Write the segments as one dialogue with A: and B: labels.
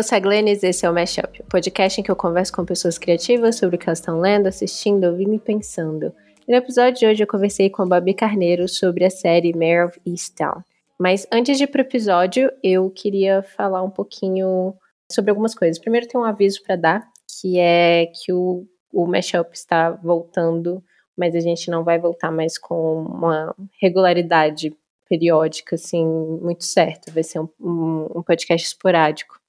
A: Eu sou a Glennis e esse é o Mashup, podcast em que eu converso com pessoas criativas sobre o que elas estão lendo, assistindo, ouvindo e pensando. no episódio de hoje eu conversei com a Babi Carneiro sobre a série Mare of Easttown. Mas antes de ir pro episódio, eu queria falar um pouquinho sobre algumas coisas. Primeiro tem um aviso para dar, que é que o, o Mashup está voltando, mas a gente não vai voltar mais com uma regularidade periódica, assim, muito certa. Vai ser um, um, um podcast esporádico.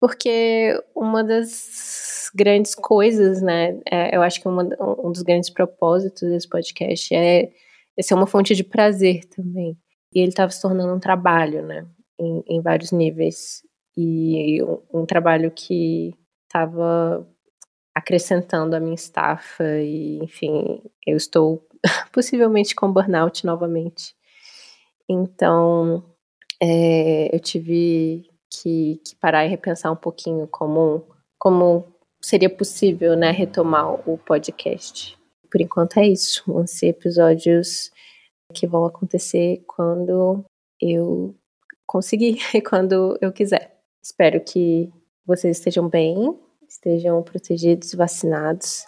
A: Porque uma das grandes coisas, né, é, eu acho que uma, um dos grandes propósitos desse podcast é, é ser uma fonte de prazer também. E ele estava se tornando um trabalho, né, em, em vários níveis. E um, um trabalho que estava acrescentando a minha estafa e, enfim, eu estou possivelmente com burnout novamente. Então, é, eu tive que, que, parar e repensar um pouquinho como, como seria possível né, retomar o podcast. Por enquanto é isso. Vão ser episódios que vão acontecer quando eu conseguir e quando eu quiser. Espero que vocês estejam bem, estejam protegidos, vacinados.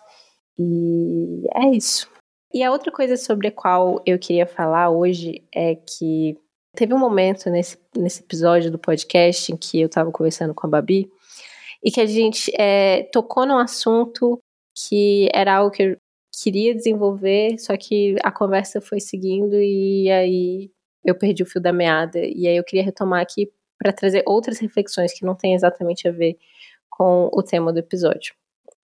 A: E é isso. E a outra coisa sobre a qual eu queria falar hoje é que teve um momento nesse, nesse episódio do podcast em que eu estava conversando com a Babi e que a gente é, tocou num assunto que era algo que eu queria desenvolver, só que a conversa foi seguindo e aí eu perdi o fio da meada. E aí eu queria retomar aqui para trazer outras reflexões que não têm exatamente a ver com o tema do episódio.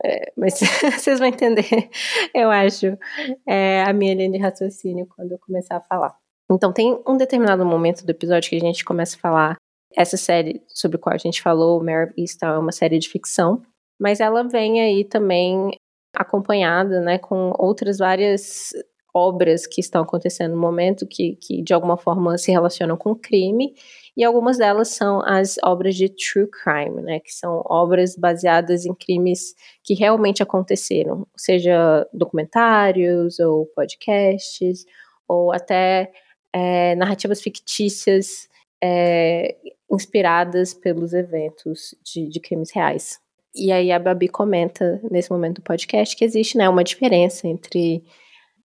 A: É, mas vocês vão entender, eu acho, é, a minha linha de raciocínio quando eu começar a falar. Então, tem um determinado momento do episódio que a gente começa a falar. Essa série sobre a qual a gente falou, Mare of Easttown, é uma série de ficção, mas ela vem aí também acompanhada né, com outras várias obras que estão acontecendo no momento que, que de alguma forma se relacionam com crime e algumas delas são as obras de true crime, né, que são obras baseadas em crimes que realmente aconteceram, seja documentários ou podcasts, ou até é, narrativas fictícias é, inspiradas pelos eventos de, de crimes reais. E aí a Babi comenta nesse momento do podcast que existe né, uma diferença entre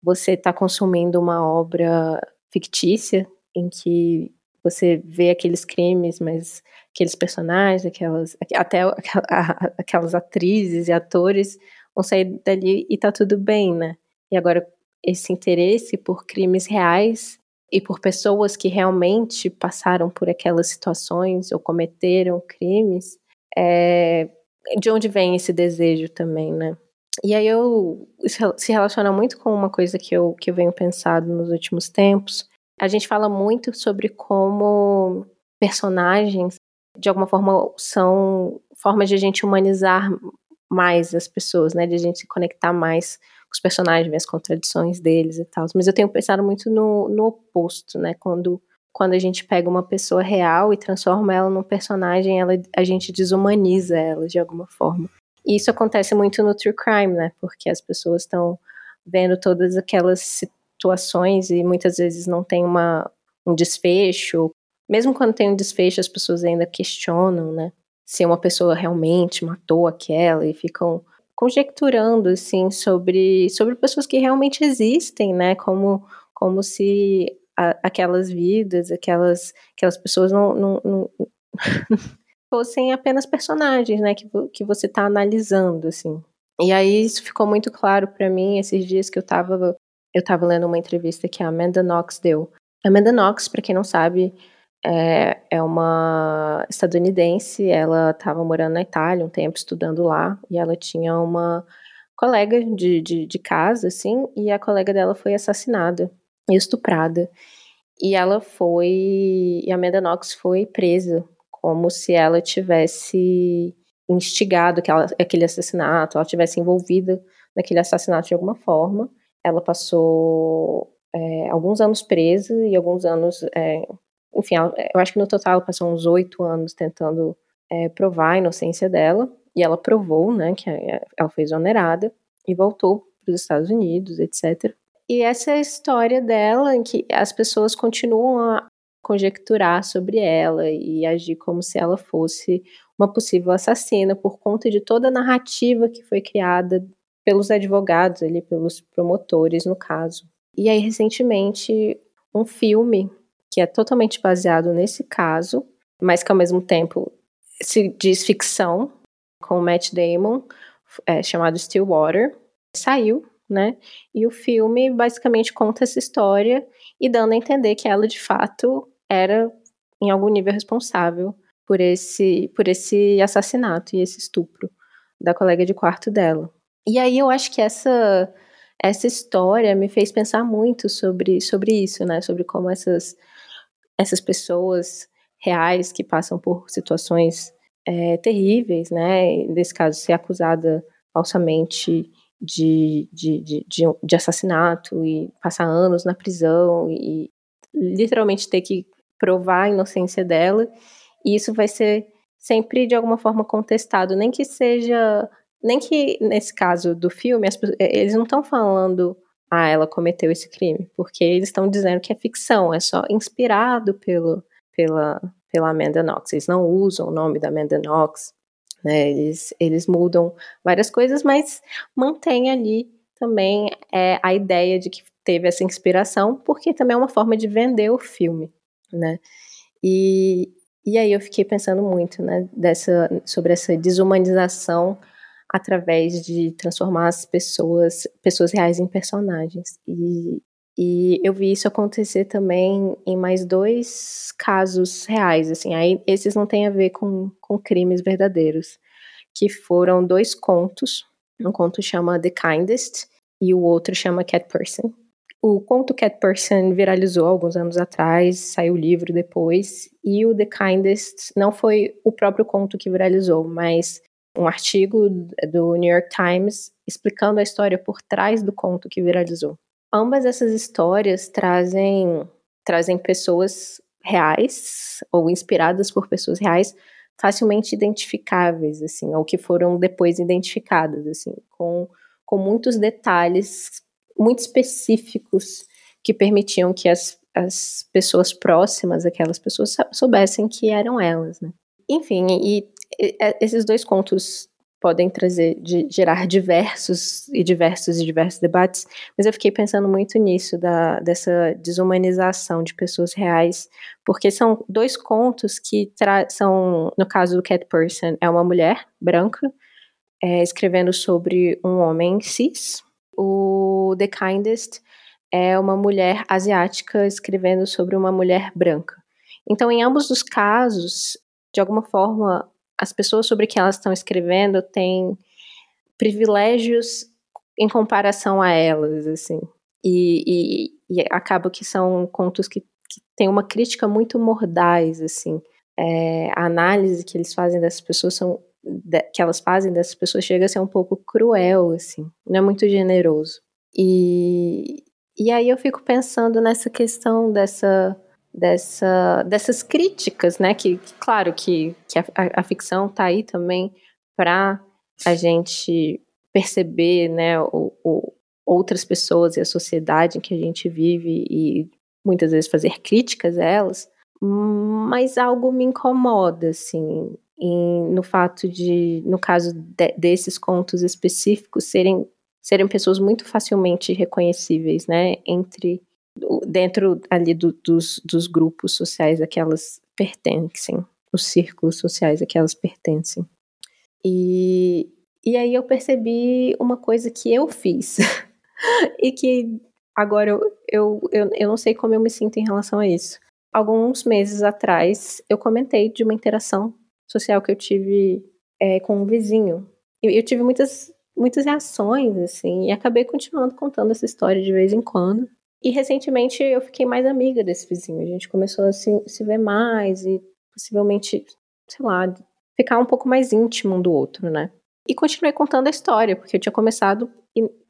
A: você estar tá consumindo uma obra fictícia em que você vê aqueles crimes, mas aqueles personagens, aquelas, até aquelas atrizes e atores vão sair dali e tá tudo bem, né? E agora esse interesse por crimes reais e por pessoas que realmente passaram por aquelas situações ou cometeram crimes, é, de onde vem esse desejo também, né? E aí eu se relaciona muito com uma coisa que eu, que eu venho pensado nos últimos tempos, a gente fala muito sobre como personagens, de alguma forma, são formas de a gente humanizar mais as pessoas, né? De a gente se conectar mais os personagens, ver as contradições deles e tal. Mas eu tenho pensado muito no, no oposto, né? Quando, quando a gente pega uma pessoa real e transforma ela num personagem, ela, a gente desumaniza ela de alguma forma. E isso acontece muito no true crime, né? Porque as pessoas estão vendo todas aquelas situações e muitas vezes não tem uma, um desfecho. Mesmo quando tem um desfecho, as pessoas ainda questionam, né? Se uma pessoa realmente matou aquela e ficam conjecturando, assim, sobre, sobre pessoas que realmente existem, né? Como, como se a, aquelas vidas, aquelas, aquelas pessoas não, não, não fossem apenas personagens, né? Que, que você está analisando, assim. E aí isso ficou muito claro para mim esses dias que eu estava eu estava lendo uma entrevista que a Amanda Knox deu. Amanda Knox, para quem não sabe, é, é, uma estadunidense. Ela estava morando na Itália um tempo, estudando lá, e ela tinha uma colega de, de, de casa, assim, e a colega dela foi assassinada e estuprada. E ela foi. E a Amanda Knox foi presa, como se ela tivesse instigado aquela, aquele assassinato, ela tivesse envolvida naquele assassinato de alguma forma. Ela passou é, alguns anos presa e alguns anos. É, enfim, eu acho que no total ela passou uns oito anos tentando é, provar a inocência dela. E ela provou, né, que ela foi exonerada e voltou para os Estados Unidos, etc. E essa é a história dela, em que as pessoas continuam a, conjecturar sobre ela e agir como se ela fosse uma possível assassina por conta de toda a narrativa que foi criada pelos advogados ali, pelos promotores no caso. E aí recentemente um filme que é totalmente baseado nesse caso, mas que ao mesmo tempo se diz ficção, com Matt Damon, é, chamado Stillwater, saiu, né? E o filme basicamente conta essa história e dando a entender que ela de fato era em algum nível responsável por esse por esse assassinato e esse estupro da colega de quarto dela. E aí eu acho que essa essa história me fez pensar muito sobre sobre isso, né? Sobre como essas essas pessoas reais que passam por situações é, terríveis, né? Nesse caso, ser acusada falsamente de, de, de, de, assassinato e passar anos na prisão e literalmente ter que provar a inocência dela. E isso vai ser sempre de alguma forma contestado, nem que seja, nem que nesse caso do filme, as, eles não estão falando ah, ela cometeu esse crime, porque eles estão dizendo que é ficção, é só inspirado pelo, pela, pela Amanda Knox. Eles não usam o nome da Amanda Knox, né? Eles, eles mudam várias coisas, mas mantém ali também é, a ideia de que teve essa inspiração, porque também é uma forma de vender o filme, né? E, e aí eu fiquei pensando muito, né, dessa, sobre essa desumanização através de transformar as pessoas, pessoas reais em personagens. E, e eu vi isso acontecer também em mais dois casos reais, assim, aí esses não têm a ver com, com crimes verdadeiros, que foram dois contos, um conto chama The Kindest e o outro chama Cat Person. O conto Cat Person viralizou alguns anos atrás, saiu o livro depois, e o The Kindest não foi o próprio conto que viralizou, mas um artigo do New York Times explicando a história por trás do conto que viralizou. Ambas essas histórias trazem trazem pessoas reais ou inspiradas por pessoas reais facilmente identificáveis assim, ou que foram depois identificadas assim, com com muitos detalhes muito específicos que permitiam que as, as pessoas próximas aquelas pessoas soubessem que eram elas, né? Enfim, e esses dois contos podem trazer, de, gerar diversos e diversos e diversos debates, mas eu fiquei pensando muito nisso, da, dessa desumanização de pessoas reais, porque são dois contos que são, no caso do Cat Person, é uma mulher branca, é, escrevendo sobre um homem cis, o The Kindest é uma mulher asiática escrevendo sobre uma mulher branca. Então, em ambos os casos, de alguma forma, as pessoas sobre quem elas estão escrevendo têm privilégios em comparação a elas, assim. E, e, e acaba que são contos que, que têm uma crítica muito mordaz, assim. É, a análise que eles fazem dessas pessoas são que elas fazem dessas pessoas chega a ser um pouco cruel, assim. Não é muito generoso. E, e aí eu fico pensando nessa questão dessa dessa, dessas críticas, né? Que, claro, que, que a, a ficção está aí também para a gente perceber, né, o, o, outras pessoas e a sociedade em que a gente vive e muitas vezes fazer críticas a elas, mas algo me incomoda, assim, em, no fato de, no caso de, desses contos específicos, serem, serem pessoas muito facilmente reconhecíveis, né, entre dentro ali do, dos, dos grupos sociais a que elas pertencem, os círculos sociais a que elas pertencem. E, e aí eu percebi uma coisa que eu fiz e que agora eu, eu, eu, eu não sei como eu me sinto em relação a isso. Alguns meses atrás eu comentei de uma interação social que eu tive é, com um vizinho. Eu, eu tive muitas muitas reações, assim, e acabei continuando contando essa história de vez em quando. E recentemente eu fiquei mais amiga desse vizinho. A gente começou a se, se ver mais e possivelmente, sei lá, ficar um pouco mais íntimo um do outro, né? E continuei contando a história, porque eu tinha começado,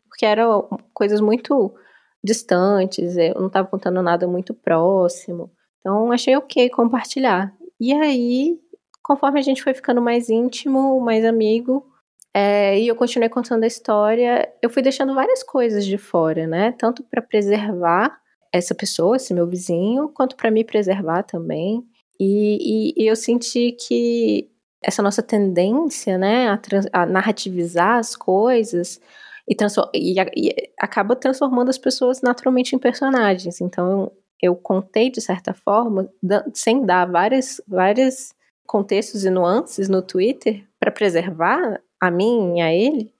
A: porque eram coisas muito distantes, eu não estava contando nada muito próximo. Então achei ok compartilhar. E aí, conforme a gente foi ficando mais íntimo, mais amigo, é, e eu continuei contando a história. Eu fui deixando várias coisas de fora, né? Tanto para preservar essa pessoa, esse meu vizinho, quanto para me preservar também. E, e, e, eu senti que essa nossa tendência, né, a, trans, a narrativizar as coisas e, e, e, acaba transformando as pessoas naturalmente em personagens. Então eu, eu contei de certa forma, sem dar várias, várias contextos e nuances no Twitter para preservar a mim e a ele,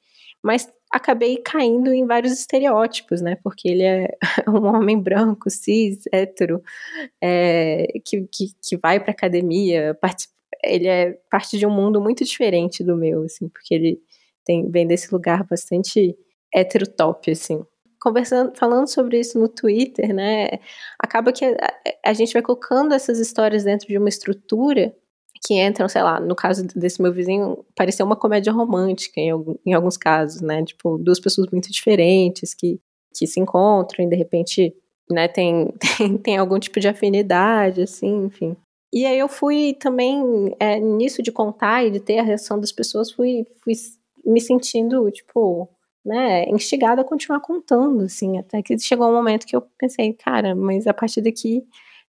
A: mas acabei caindo em vários estereótipos, né? Porque ele é um homem branco, cis, hétero, é, que, que, que vai para academia, ele é parte de um mundo muito diferente do meu, assim, porque ele tem, vem desse lugar bastante heterotop, assim. Conversando, falando sobre isso no Twitter, né? Acaba que a, a gente vai colocando essas histórias dentro de uma estrutura que entram, sei lá, no caso desse meu vizinho, pareceu uma comédia romântica em, em alguns casos, né? Tipo, duas pessoas muito diferentes que, que se encontram e de repente, né, tem, tem, tem algum tipo de afinidade, assim, enfim. E aí eu fui também, é, nisso de contar e de ter a reação das pessoas, fui, fui me sentindo, tipo, né, instigada a continuar contando, assim, até que chegou um momento que eu pensei, cara, mas a partir daqui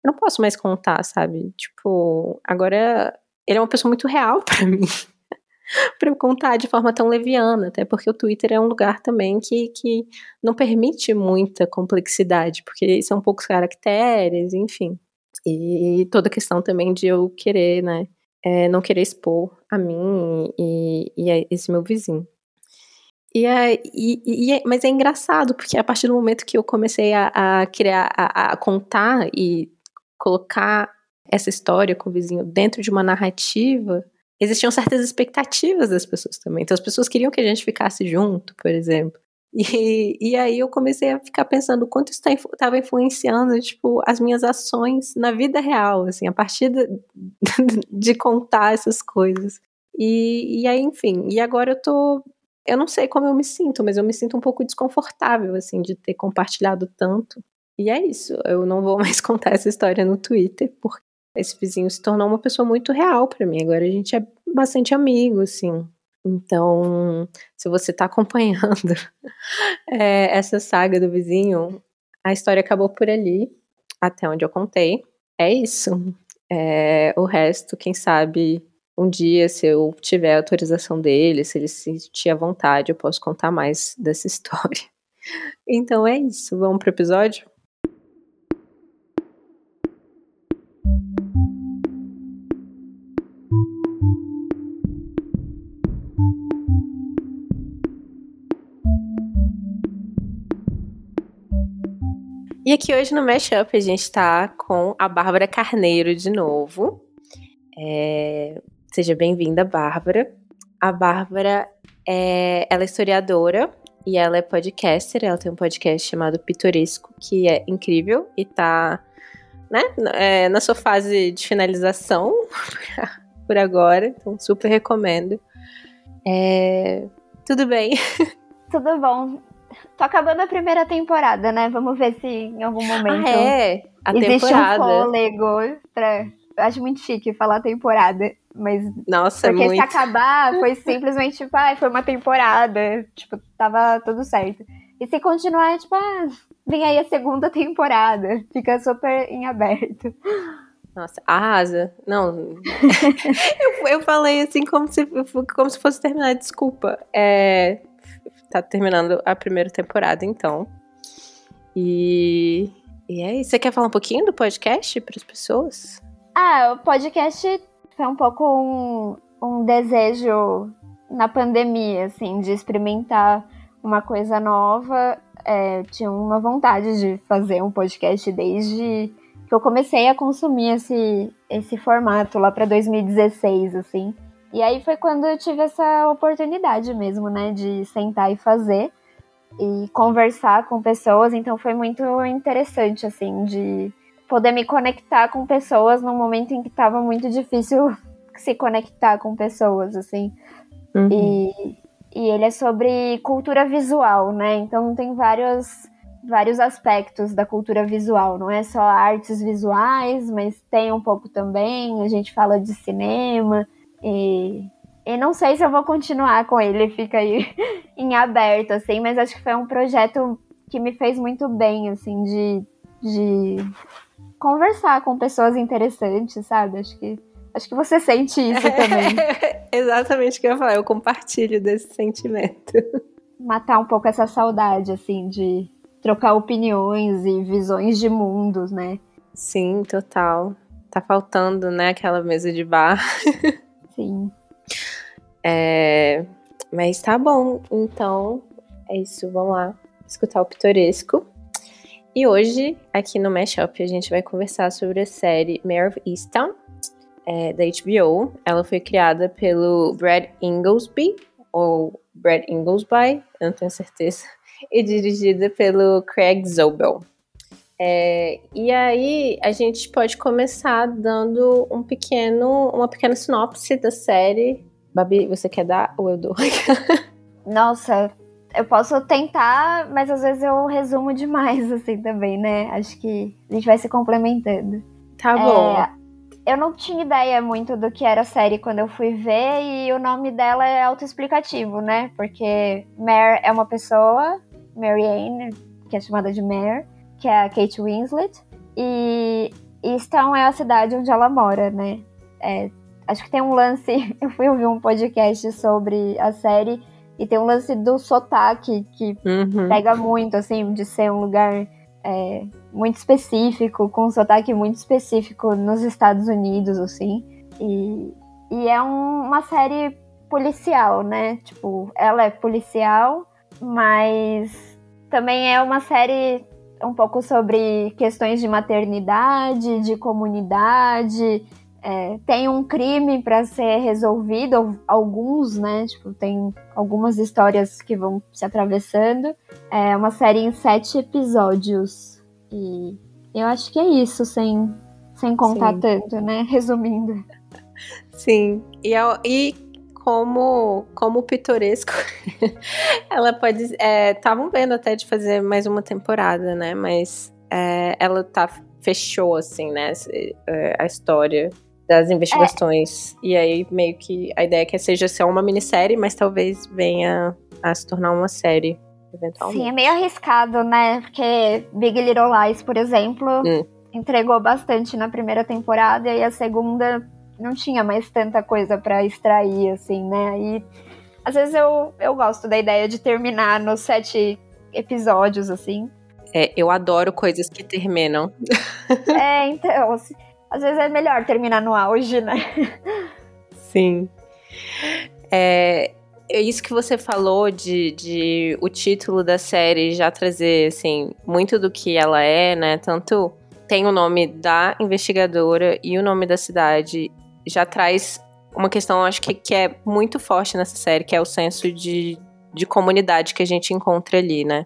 A: eu não posso mais contar, sabe? Tipo, agora ele é uma pessoa muito real para mim. para eu contar de forma tão leviana, até porque o Twitter é um lugar também que, que não permite muita complexidade, porque são poucos caracteres, enfim. E toda a questão também de eu querer, né, é, não querer expor a mim e, e a esse meu vizinho. E é, e, e é, mas é engraçado, porque a partir do momento que eu comecei a, a criar, a, a contar e colocar essa história com o vizinho dentro de uma narrativa, existiam certas expectativas das pessoas também. Então as pessoas queriam que a gente ficasse junto, por exemplo. E, e aí eu comecei a ficar pensando o quanto isso estava tá influenciando, tipo, as minhas ações na vida real, assim, a partir de, de contar essas coisas. E, e aí, enfim, e agora eu tô eu não sei como eu me sinto, mas eu me sinto um pouco desconfortável, assim, de ter compartilhado tanto. E é isso, eu não vou mais contar essa história no Twitter, porque esse vizinho se tornou uma pessoa muito real para mim. Agora a gente é bastante amigo, assim. Então, se você tá acompanhando é, essa saga do vizinho, a história acabou por ali, até onde eu contei. É isso. É, o resto, quem sabe, um dia, se eu tiver autorização dele, se ele sentir à vontade, eu posso contar mais dessa história. Então é isso. Vamos pro episódio? E aqui hoje no Mashup a gente tá com a Bárbara Carneiro de novo. É... Seja bem-vinda, Bárbara. A Bárbara é... ela é historiadora e ela é podcaster. Ela tem um podcast chamado Pitoresco, que é incrível e tá né, é, na sua fase de finalização por agora. Então, super recomendo. É... Tudo bem?
B: Tudo bom. Tô acabando a primeira temporada, né? Vamos ver se em algum momento.
A: Ah, é? A
B: existe
A: temporada.
B: um fôlego pra. Eu acho muito chique falar temporada, mas.
A: Nossa,
B: porque
A: muito.
B: se acabar, foi simplesmente tipo, ah, foi uma temporada. Tipo, tava tudo certo. E se continuar, é tipo, ah, vem aí a segunda temporada. Fica super em aberto.
A: Nossa, arrasa. Não. eu, eu falei assim como se, como se fosse terminar, desculpa. É, tá terminando a primeira temporada, então. E, e é isso. Você quer falar um pouquinho do podcast para as pessoas?
B: Ah, o podcast foi um pouco um, um desejo na pandemia, assim, de experimentar uma coisa nova. É, tinha uma vontade de fazer um podcast desde que eu comecei a consumir esse, esse formato lá para 2016, assim. E aí foi quando eu tive essa oportunidade mesmo, né, de sentar e fazer e conversar com pessoas. Então foi muito interessante, assim, de poder me conectar com pessoas num momento em que estava muito difícil se conectar com pessoas, assim. Uhum. E, e ele é sobre cultura visual, né? Então tem vários vários aspectos da cultura visual, não é só artes visuais, mas tem um pouco também, a gente fala de cinema, e, e não sei se eu vou continuar com ele, fica aí em aberto, assim, mas acho que foi um projeto que me fez muito bem, assim, de, de conversar com pessoas interessantes, sabe? Acho que acho que você sente isso também.
A: Exatamente o que eu ia falar, eu compartilho desse sentimento.
B: Matar um pouco essa saudade, assim, de trocar opiniões e visões de mundos, né?
A: Sim, total. Tá faltando, né, aquela mesa de bar.
B: Sim.
A: É, mas tá bom, então é isso, vamos lá escutar o pitoresco. E hoje, aqui no Mashup, a gente vai conversar sobre a série Mare of Easttown, é, da HBO. Ela foi criada pelo Brad Inglesby, ou Brad Inglesby, eu não tenho certeza, e dirigida pelo Craig Zobel. É, e aí a gente pode começar dando um pequeno, uma pequena sinopse da série. Babi, você quer dar ou eu dou?
B: Nossa, eu posso tentar, mas às vezes eu resumo demais, assim, também, né? Acho que a gente vai se complementando.
A: Tá bom. É,
B: eu não tinha ideia muito do que era a série quando eu fui ver, e o nome dela é autoexplicativo, né? Porque Mare é uma pessoa, Marianne, que é chamada de Mare, que é a Kate Winslet, e Easton é a cidade onde ela mora, né? É, acho que tem um lance. Eu fui ouvir um podcast sobre a série e tem um lance do sotaque que uhum. pega muito, assim, de ser um lugar é, muito específico, com um sotaque muito específico nos Estados Unidos, assim. E, e é um, uma série policial, né? Tipo, ela é policial, mas também é uma série um pouco sobre questões de maternidade, de comunidade, é, tem um crime para ser resolvido, alguns, né? Tipo, tem algumas histórias que vão se atravessando. É uma série em sete episódios. E eu acho que é isso, sem, sem contar Sim. tanto, né? Resumindo.
A: Sim. E, e como, como pitoresco, ela pode. Estavam é, vendo até de fazer mais uma temporada, né? Mas é, ela tá fechou assim, né? É, a história das investigações. É. E aí, meio que a ideia é que seja ser uma minissérie, mas talvez venha a se tornar uma série, eventualmente.
B: Sim, é meio arriscado, né? Porque Big Little Lies, por exemplo, hum. entregou bastante na primeira temporada e a segunda não tinha mais tanta coisa para extrair, assim, né? E às vezes eu, eu gosto da ideia de terminar nos sete episódios, assim.
A: É, eu adoro coisas que terminam.
B: é, então às vezes é melhor terminar no auge, né?
A: Sim. É, é isso que você falou de, de o título da série já trazer, assim, muito do que ela é, né? Tanto tem o nome da investigadora e o nome da cidade, já traz uma questão, acho que, que é muito forte nessa série, que é o senso de, de comunidade que a gente encontra ali, né?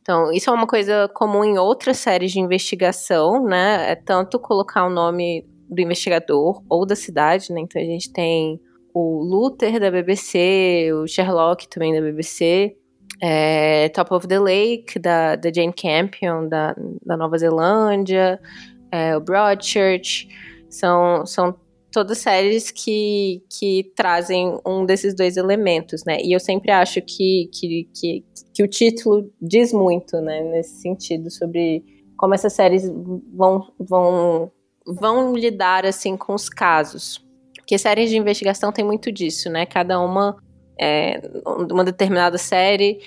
A: Então, isso é uma coisa comum em outras séries de investigação, né? É tanto colocar o nome do investigador ou da cidade, né? Então a gente tem o Luther da BBC, o Sherlock também da BBC, é, Top of the Lake da, da Jane Campion da, da Nova Zelândia, é, o Broadchurch, são, são todas séries que, que trazem um desses dois elementos, né? E eu sempre acho que, que, que, que o título diz muito, né? Nesse sentido, sobre como essas séries vão, vão, vão lidar, assim, com os casos. Porque séries de investigação tem muito disso, né? Cada uma, é, uma determinada série,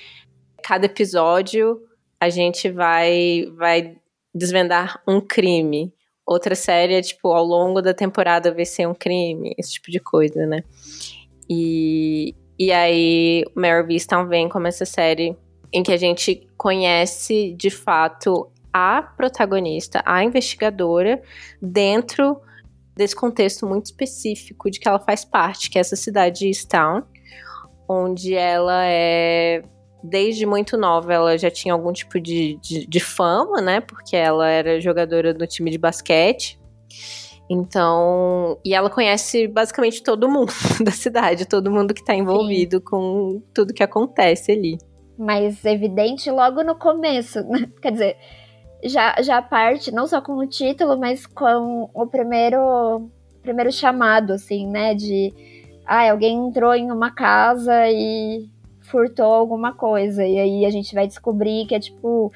A: cada episódio, a gente vai, vai desvendar um crime. Outra série é, tipo, ao longo da temporada ver ser um crime, esse tipo de coisa, né? E, e aí, Mare Beaston vem como essa série em que a gente conhece, de fato, a protagonista, a investigadora, dentro desse contexto muito específico de que ela faz parte, que é essa cidade de Easttown, onde ela é desde muito nova ela já tinha algum tipo de, de, de, fama, né? Porque ela era jogadora do time de basquete. Então, e ela conhece basicamente todo mundo da cidade, todo mundo que tá envolvido Sim. com tudo que acontece ali.
B: Mais evidente logo no começo, né? Quer dizer, já, já parte não só com o título, mas com o primeiro, primeiro chamado, assim, né? De ah, alguém entrou em uma casa e furtou alguma coisa. E aí a gente vai descobrir que é tipo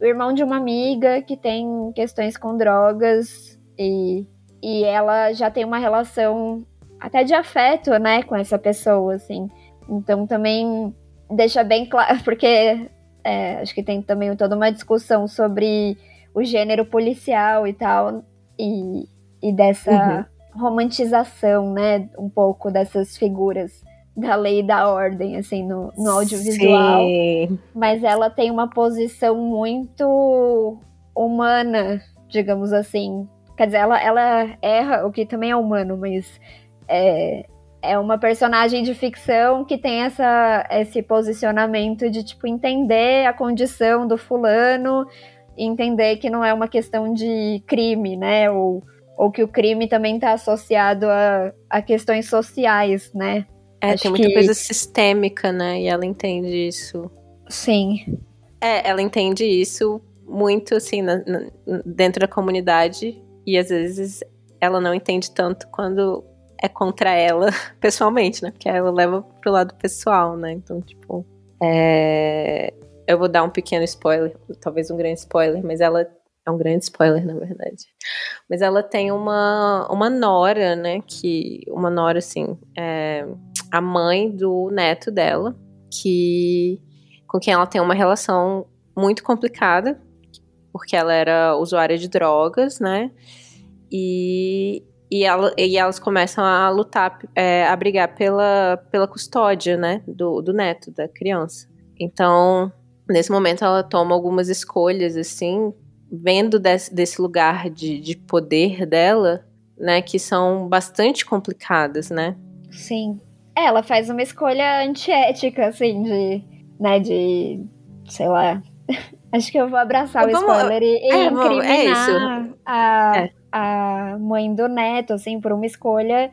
B: o irmão de uma amiga que tem questões com drogas e, e ela já tem uma relação até de afeto, né, com essa pessoa, assim. Então também deixa bem claro, porque é, acho que tem também toda uma discussão sobre o gênero policial e tal, e, e dessa uhum. romantização, né, um pouco dessas figuras da lei e da ordem, assim, no, no audiovisual. Sim. Mas ela tem uma posição muito humana, digamos assim. Quer dizer, ela, ela erra, o que também é humano, mas é, é uma personagem de ficção que tem essa, esse posicionamento de, tipo, entender a condição do fulano entender que não é uma questão de crime, né? Ou, ou que o crime também está associado a, a questões sociais, né?
A: É, Acho tem muita que... coisa sistêmica, né? E ela entende isso.
B: Sim.
A: É, ela entende isso muito, assim, na, na, dentro da comunidade. E às vezes ela não entende tanto quando é contra ela pessoalmente, né? Porque ela leva pro lado pessoal, né? Então, tipo. É... Eu vou dar um pequeno spoiler, talvez um grande spoiler, mas ela. É um grande spoiler, na verdade. Mas ela tem uma, uma nora, né? Que. Uma nora, assim. É a mãe do neto dela, que com quem ela tem uma relação muito complicada, porque ela era usuária de drogas, né? E, e, ela, e elas começam a lutar, é, a brigar pela, pela custódia, né? Do, do neto, da criança. Então, nesse momento, ela toma algumas escolhas, assim, vendo desse, desse lugar de, de poder dela, né? Que são bastante complicadas, né?
B: Sim. É, ela faz uma escolha antiética, assim, de. né, de. sei lá. Acho que eu vou abraçar o spoiler e, e é, incriminar é a, é. a mãe do neto, assim, por uma escolha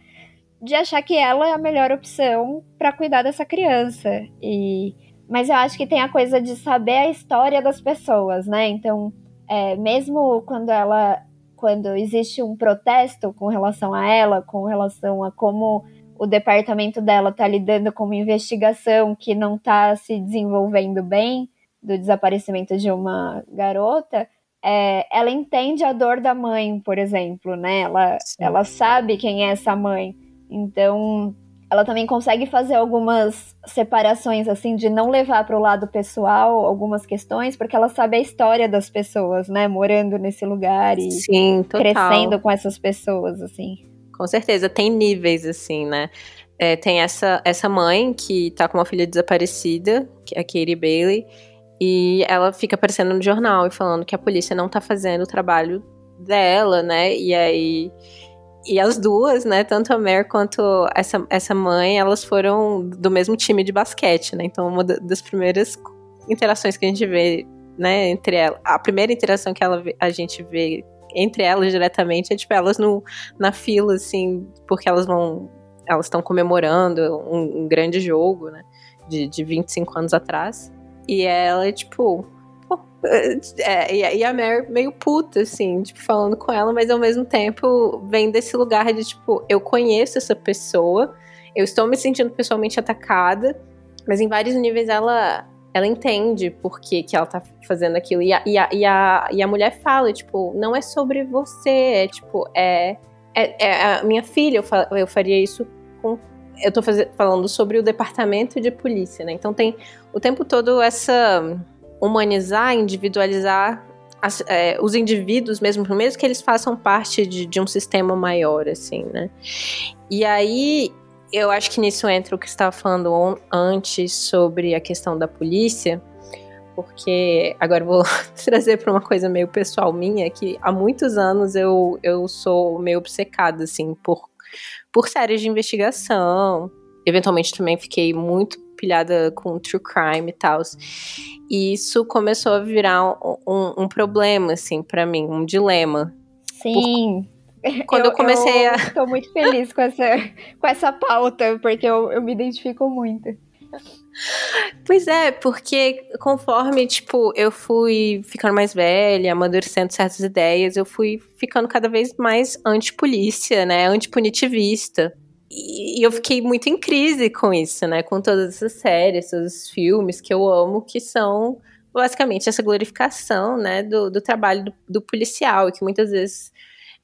B: de achar que ela é a melhor opção para cuidar dessa criança. E mas eu acho que tem a coisa de saber a história das pessoas, né? Então, é, mesmo quando ela quando existe um protesto com relação a ela, com relação a como o departamento dela está lidando com uma investigação que não está se desenvolvendo bem do desaparecimento de uma garota, é, ela entende a dor da mãe, por exemplo, né? Ela, ela sabe quem é essa mãe. Então, ela também consegue fazer algumas separações, assim, de não levar para o lado pessoal algumas questões, porque ela sabe a história das pessoas, né? Morando nesse lugar e
A: Sim,
B: crescendo com essas pessoas, assim.
A: Com certeza, tem níveis, assim, né? É, tem essa, essa mãe que tá com uma filha desaparecida, é a Katie Bailey, e ela fica aparecendo no jornal e falando que a polícia não tá fazendo o trabalho dela, né? E aí. E as duas, né? Tanto a Mare quanto essa, essa mãe, elas foram do mesmo time de basquete, né? Então, uma das primeiras interações que a gente vê, né, entre elas. A primeira interação que ela, a gente vê entre elas diretamente, é tipo elas no, na fila, assim, porque elas vão. Elas estão comemorando um, um, grande jogo, né? De, de 25 anos atrás. E ela, tipo. É, e a Mary meio puta, assim, tipo, falando com ela, mas ao mesmo tempo vem desse lugar de, tipo, eu conheço essa pessoa, eu estou me sentindo pessoalmente atacada, mas em vários níveis ela ela entende por que, que ela tá fazendo aquilo. E a, e, a, e, a, e a mulher fala, tipo, não é sobre você, é tipo, é, é, é a minha filha, eu, fa, eu faria isso com. Eu tô faz, falando sobre o departamento de polícia, né? Então tem o tempo todo essa humanizar, individualizar as, é, os indivíduos mesmo, mesmo que eles façam parte de, de um sistema maior, assim, né? E aí eu acho que nisso entra o que estava falando antes sobre a questão da polícia, porque agora vou trazer para uma coisa meio pessoal minha, que há muitos anos eu, eu sou meio obcecada, assim, por, por séries de investigação. Eventualmente também fiquei muito pilhada com true crime e tal. E isso começou a virar um, um, um problema, assim, para mim, um dilema.
B: Sim.
A: Por quando eu, eu comecei
B: eu
A: a.
B: Tô muito feliz com essa, com essa pauta, porque eu, eu me identifico muito.
A: Pois é, porque conforme, tipo, eu fui ficando mais velha, amadurecendo certas ideias, eu fui ficando cada vez mais anti-polícia, né, antipunitivista. E, e eu fiquei muito em crise com isso, né, com todas essas séries, esses filmes que eu amo, que são basicamente essa glorificação, né, do, do trabalho do, do policial, que muitas vezes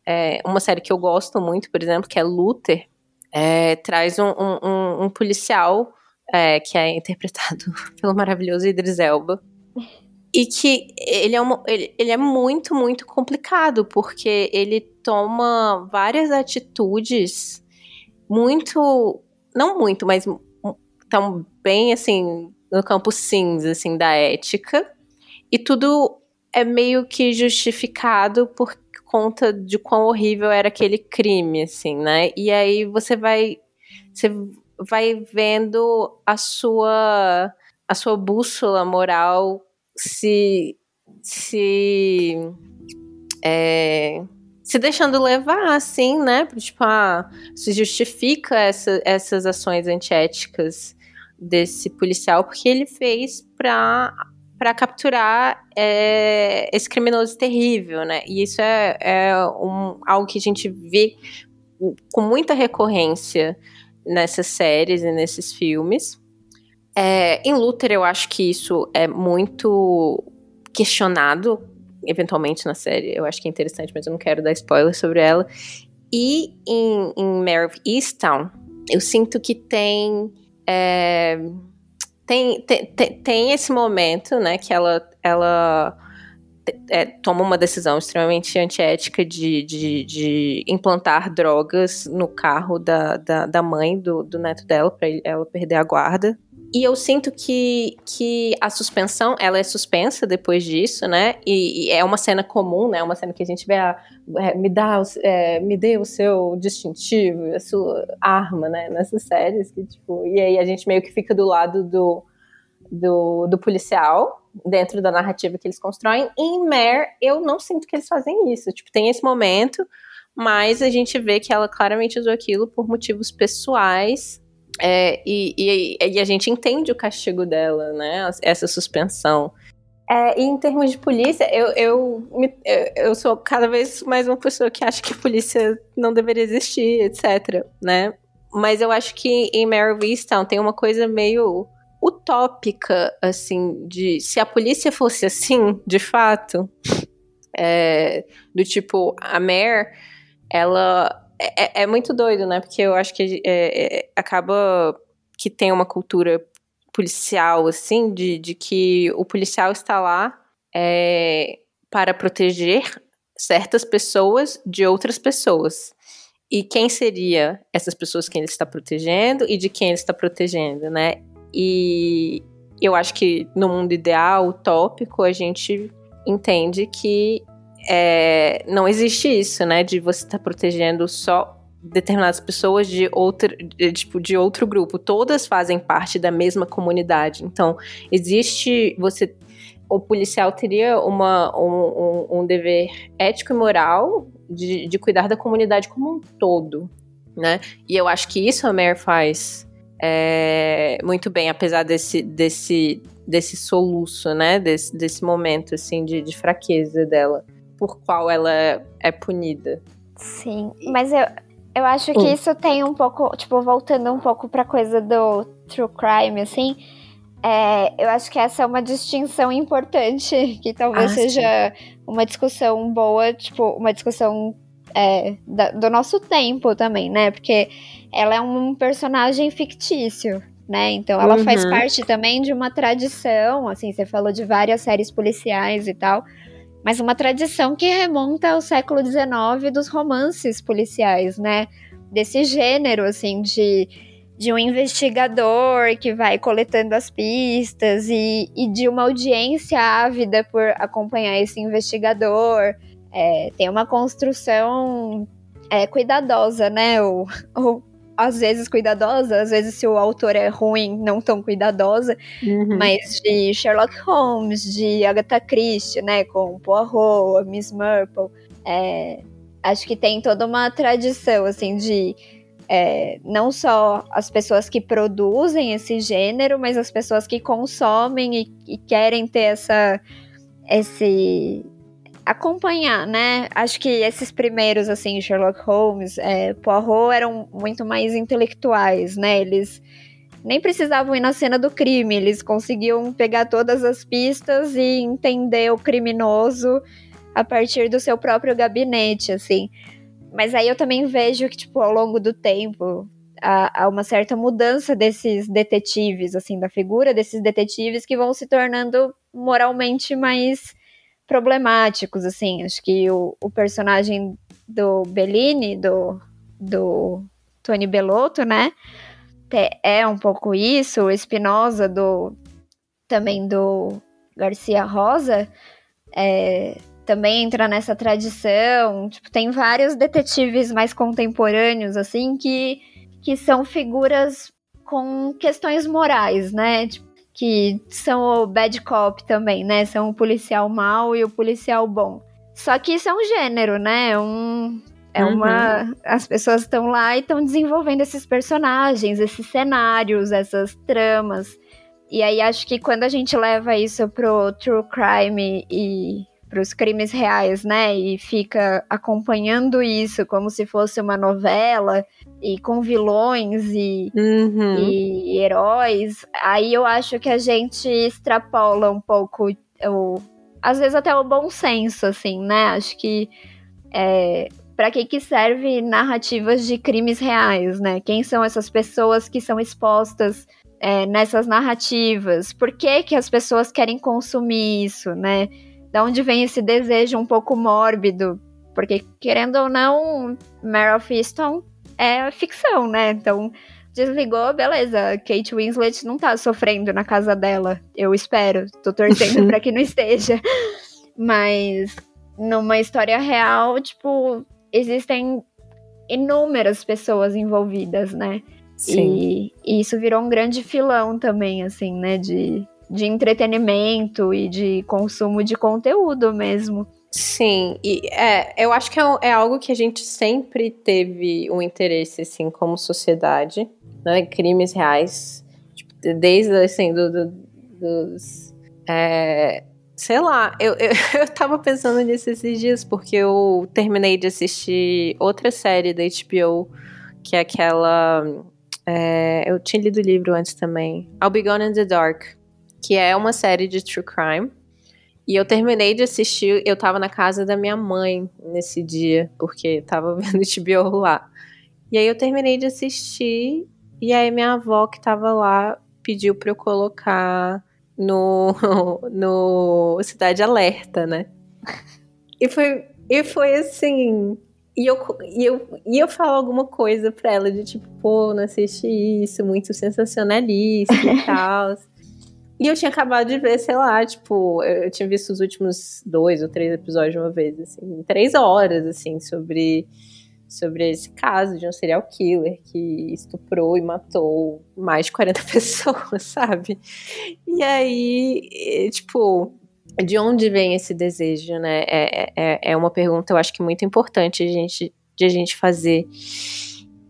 A: é, uma série que eu gosto muito, por exemplo, que é Luther, é, traz um, um, um policial é, que é interpretado pelo maravilhoso Idris Elba. E que ele é, uma, ele, ele é muito, muito complicado, porque ele toma várias atitudes muito. Não muito, mas tão bem assim, no campo cinza, assim, da ética. E tudo é meio que justificado por conta de quão horrível era aquele crime, assim, né? E aí você vai. Você vai vendo a sua a sua bússola moral se se é, se deixando levar assim, né? Tipo, ah, se justifica essa, essas ações antiéticas desse policial porque ele fez para para capturar é, esse criminoso terrível, né? E isso é, é um, algo que a gente vê com muita recorrência nessas séries e nesses filmes. É, em Luther, eu acho que isso é muito questionado, eventualmente, na série. Eu acho que é interessante, mas eu não quero dar spoiler sobre ela. E em, em Mare of Easttown, eu sinto que tem. É, tem, tem, tem, esse momento, né, que ela, ela é, toma uma decisão extremamente antiética de, de, de implantar drogas no carro da, da, da mãe do, do neto dela, para ela perder a guarda. E eu sinto que, que a suspensão, ela é suspensa depois disso, né? E, e é uma cena comum, né? Uma cena que a gente vê, a, é, me, dá, é, me dê o seu distintivo, a sua arma, né? Nessas séries, que tipo... E aí a gente meio que fica do lado do, do, do policial, dentro da narrativa que eles constroem. Em Mare, eu não sinto que eles fazem isso. Tipo, tem esse momento, mas a gente vê que ela claramente usou aquilo por motivos pessoais é, e, e, e, a gente entende o castigo dela, né? Essa suspensão. É, e em termos de polícia, eu, eu, eu sou cada vez mais uma pessoa que acha que a polícia não deveria existir, etc, né? Mas eu acho que em Mary Easttown tem uma coisa meio utópica, assim, de se a polícia fosse assim, de fato, é, do tipo, a Mare, ela é, é, é, muito doido, né? Porque eu acho que é, é, acaba que tem uma cultura policial, assim, de, de que o policial está lá é, para proteger certas pessoas de outras pessoas. E quem seria essas pessoas que ele está protegendo e de quem ele está protegendo, né? E eu acho que no mundo ideal, utópico, a gente entende que é, não existe isso, né? De você estar tá protegendo só determinadas pessoas de outro, de, tipo, de outro grupo. Todas fazem parte da mesma comunidade. Então, existe. Você. O policial teria uma, um, um, um dever ético e moral de, de cuidar da comunidade como um todo, né? E eu acho que isso a Mare faz é, muito bem, apesar desse, desse, desse soluço, né? Desse, desse momento, assim, de, de fraqueza dela por qual ela é punida.
B: Sim, mas eu, eu acho que hum. isso tem um pouco, tipo, voltando um pouco pra coisa do true crime, assim, é, eu acho que essa é uma distinção importante, que talvez ah, seja sim. uma discussão boa, tipo, uma discussão é, da, do nosso tempo também, né? Porque ela é um personagem fictício, né? Então ela uhum. faz parte também de uma tradição, assim, você falou de várias séries policiais e tal mas uma tradição que remonta ao século XIX dos romances policiais, né? Desse gênero, assim, de, de um investigador que vai coletando as pistas e, e de uma audiência ávida por acompanhar esse investigador. É, tem uma construção é, cuidadosa, né? O, o às vezes cuidadosa, às vezes se o autor é ruim, não tão cuidadosa, uhum. mas de Sherlock Holmes, de Agatha Christie, né, com Poirot, Miss Marple, é, acho que tem toda uma tradição, assim, de é, não só as pessoas que produzem esse gênero, mas as pessoas que consomem e, e querem ter essa, esse, acompanhar, né? Acho que esses primeiros, assim, Sherlock Holmes, é, Poirot eram muito mais intelectuais, né? Eles nem precisavam ir na cena do crime, eles conseguiam pegar todas as pistas e entender o criminoso a partir do seu próprio gabinete, assim. Mas aí eu também vejo que, tipo, ao longo do tempo, há, há uma certa mudança desses detetives, assim, da figura desses detetives que vão se tornando moralmente mais problemáticos, assim. Acho que o, o personagem do Bellini, do, do Tony Bellotto, né? É um pouco isso, o Espinosa do também do Garcia Rosa é, também entra nessa tradição. Tipo, tem vários detetives mais contemporâneos, assim, que, que são figuras com questões morais, né? Tipo, que são o bad cop também, né? São o policial mau e o policial bom. Só que isso é um gênero, né? Um, é uhum. uma. As pessoas estão lá e estão desenvolvendo esses personagens, esses cenários, essas tramas. E aí acho que quando a gente leva isso pro true crime e pros crimes reais, né? E fica acompanhando isso como se fosse uma novela e com vilões e, uhum. e heróis, aí eu acho que a gente extrapola um pouco o, às vezes até o bom senso, assim, né? Acho que é, para que que serve narrativas de crimes reais, né? Quem são essas pessoas que são expostas é, nessas narrativas? Por que que as pessoas querem consumir isso, né? Da onde vem esse desejo um pouco mórbido? Porque, querendo ou não, Meryl Fiston é ficção, né? Então, desligou, beleza. Kate Winslet não tá sofrendo na casa dela. Eu espero. Tô torcendo para que não esteja. Mas numa história real, tipo, existem inúmeras pessoas envolvidas, né? Sim. E, e isso virou um grande filão também, assim, né? De, de entretenimento e de consumo de conteúdo mesmo.
A: Sim, e é, eu acho que é, é, algo que a gente sempre teve um interesse, assim, como sociedade, né? Crimes reais, tipo, desde, assim, do, do, dos... É, sei lá, eu, eu, eu tava pensando nisso esses dias, porque eu terminei de assistir outra série da HBO, que é aquela... É, eu tinha lido o livro antes também, I'll Be Gone in the Dark, que é uma série de true crime, e eu terminei de assistir, eu tava na casa da minha mãe nesse dia, porque tava vendo HBO lá. E aí eu terminei de assistir, e aí minha avó que tava lá pediu pra eu colocar no, no Cidade Alerta, né? E foi, e foi assim. E eu, e, eu, e eu falo alguma coisa pra ela de tipo, pô, não assisti isso, muito sensacionalista e tal. E eu tinha acabado de ver, sei lá, tipo, eu tinha visto os últimos dois ou três episódios de uma vez, assim, três horas, assim, sobre, sobre esse caso de um serial killer que estuprou e matou mais de 40 pessoas, sabe? E aí, tipo, de onde vem esse desejo, né? É, é, é uma pergunta, eu acho que muito importante a gente, de a gente fazer.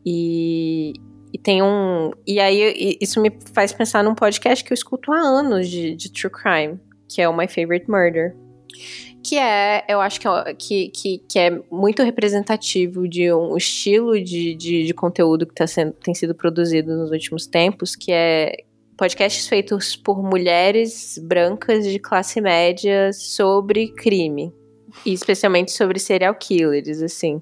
A: E, e tem um. E aí, isso me faz pensar num podcast que eu escuto há anos de, de True Crime, que é o My Favorite Murder. Que é, eu acho que é, que, que, que é muito representativo de um estilo de, de, de conteúdo que tá sendo, tem sido produzido nos últimos tempos, que é podcasts feitos por mulheres brancas de classe média sobre crime. E especialmente sobre serial killers, assim.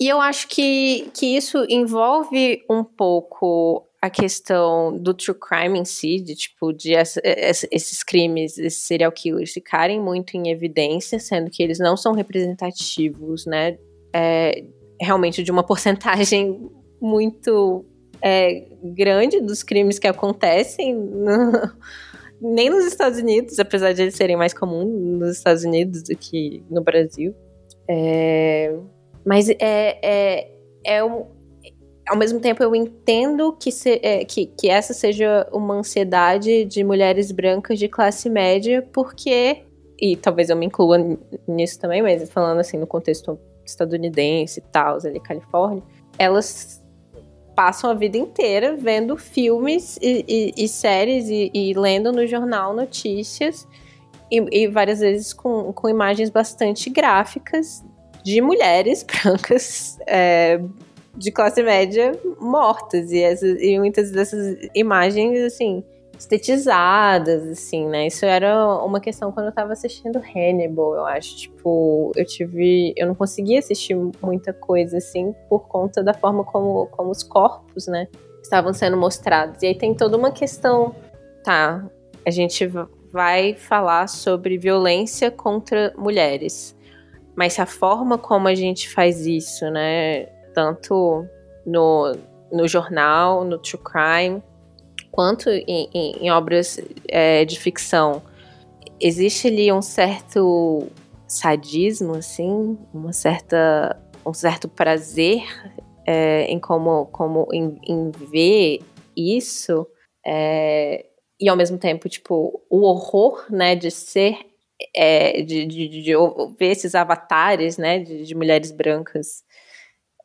A: E eu acho que, que isso envolve um pouco a questão do true crime em si, de tipo, de essa, esses crimes, esses serial killers ficarem muito em evidência, sendo que eles não são representativos, né? É, realmente de uma porcentagem muito é, grande dos crimes que acontecem. No, nem nos Estados Unidos, apesar de eles serem mais comuns nos Estados Unidos do que no Brasil. É, mas é, é, é um, ao mesmo tempo eu entendo que, se, é, que, que essa seja uma ansiedade de mulheres brancas de classe média, porque, e talvez eu me inclua nisso também, mas falando assim no contexto estadunidense e tal, ali Califórnia, elas passam a vida inteira vendo filmes e, e, e séries e, e, lendo no jornal notícias e, várias vezes com, com imagens bastante gráficas de mulheres brancas é, de classe média mortas. E, essas, e muitas dessas imagens, assim, estetizadas, assim, né? Isso era uma questão quando eu tava assistindo Hannibal, eu acho. Tipo, eu tive. Eu não conseguia assistir muita coisa, assim, por conta da forma como, como os corpos, né? Estavam sendo mostrados. E aí tem toda uma questão. Tá, a gente vai falar sobre violência contra mulheres. Mas a forma como a gente faz isso, né? Tanto no, no jornal, no true crime, quanto em, em, em obras é, de ficção, existe ali um certo sadismo, assim, uma certa, um certo prazer é, em como, como em, em ver isso é, e ao mesmo tempo, tipo, o horror, né, de ser, é, de, de, de, ver esses avatares, né, de, de mulheres brancas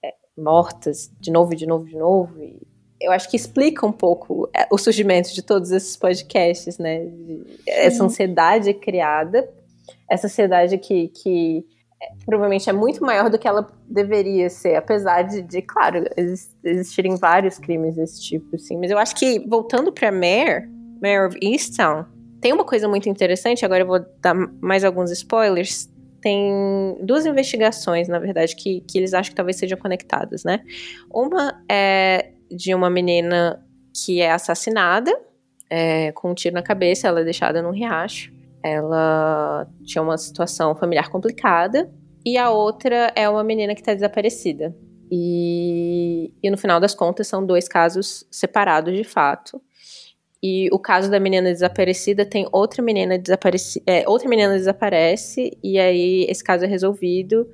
A: é, mortas de novo, de novo, de novo, e eu acho que explica um pouco é, o surgimento de todos esses podcasts, né? Essa ansiedade criada, essa ansiedade que, que é, provavelmente é muito maior do que ela deveria ser, apesar de, de claro, existirem vários crimes desse tipo, assim. Mas eu acho que, voltando para Mare, Mare of Easttown, tem uma coisa muito interessante, agora eu vou dar mais alguns spoilers. Tem duas investigações, na verdade, que, que eles acham que talvez sejam conectadas, né? Uma é de uma menina que é assassinada é, com um tiro na cabeça, ela é deixada num riacho. Ela tinha uma situação familiar complicada. E a outra é uma menina que está desaparecida. E, e no final das contas são dois casos separados de fato. E o caso da menina desaparecida tem outra menina desaparece, é, outra menina desaparece e aí esse caso é resolvido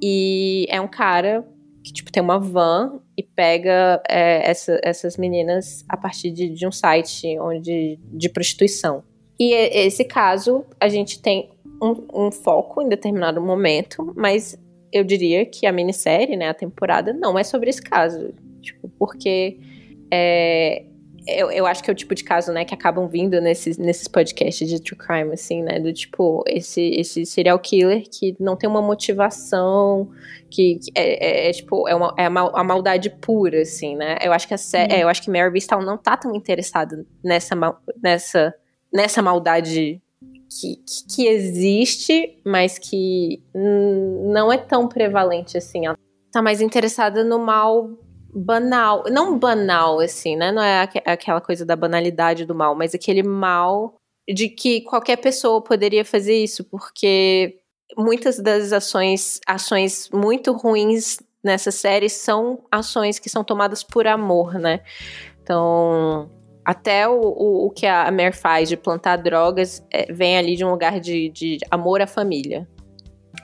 A: e é um cara que tipo tem uma van e pega é, essa, essas meninas a partir de, de, um site onde de prostituição. E esse caso a gente tem um, um, foco em determinado momento, mas eu diria que a minissérie, né, a temporada, não é sobre esse caso, tipo, porque é, eu, eu acho que é o tipo de caso, né, que acabam vindo nesses, nesses podcasts de true crime, assim, né, do tipo, esse, esse serial killer que não tem uma motivação, que, que é, é, é, tipo, é, uma, é maldade pura, assim, né, eu acho que a uhum. é, eu acho que Mary Bistal não tá tão interessada nessa, nessa, nessa maldade que, que, existe, mas que não é tão prevalente, assim, ela tá mais interessada no mal banal, não banal assim, né? Não é aquela coisa da banalidade do mal, mas aquele mal de que qualquer pessoa poderia fazer isso, porque muitas das ações, ações muito ruins nessa série são ações que são tomadas por amor, né? Então, até o, o, o que a Mer faz de plantar drogas é, vem ali de um lugar de, de amor à família.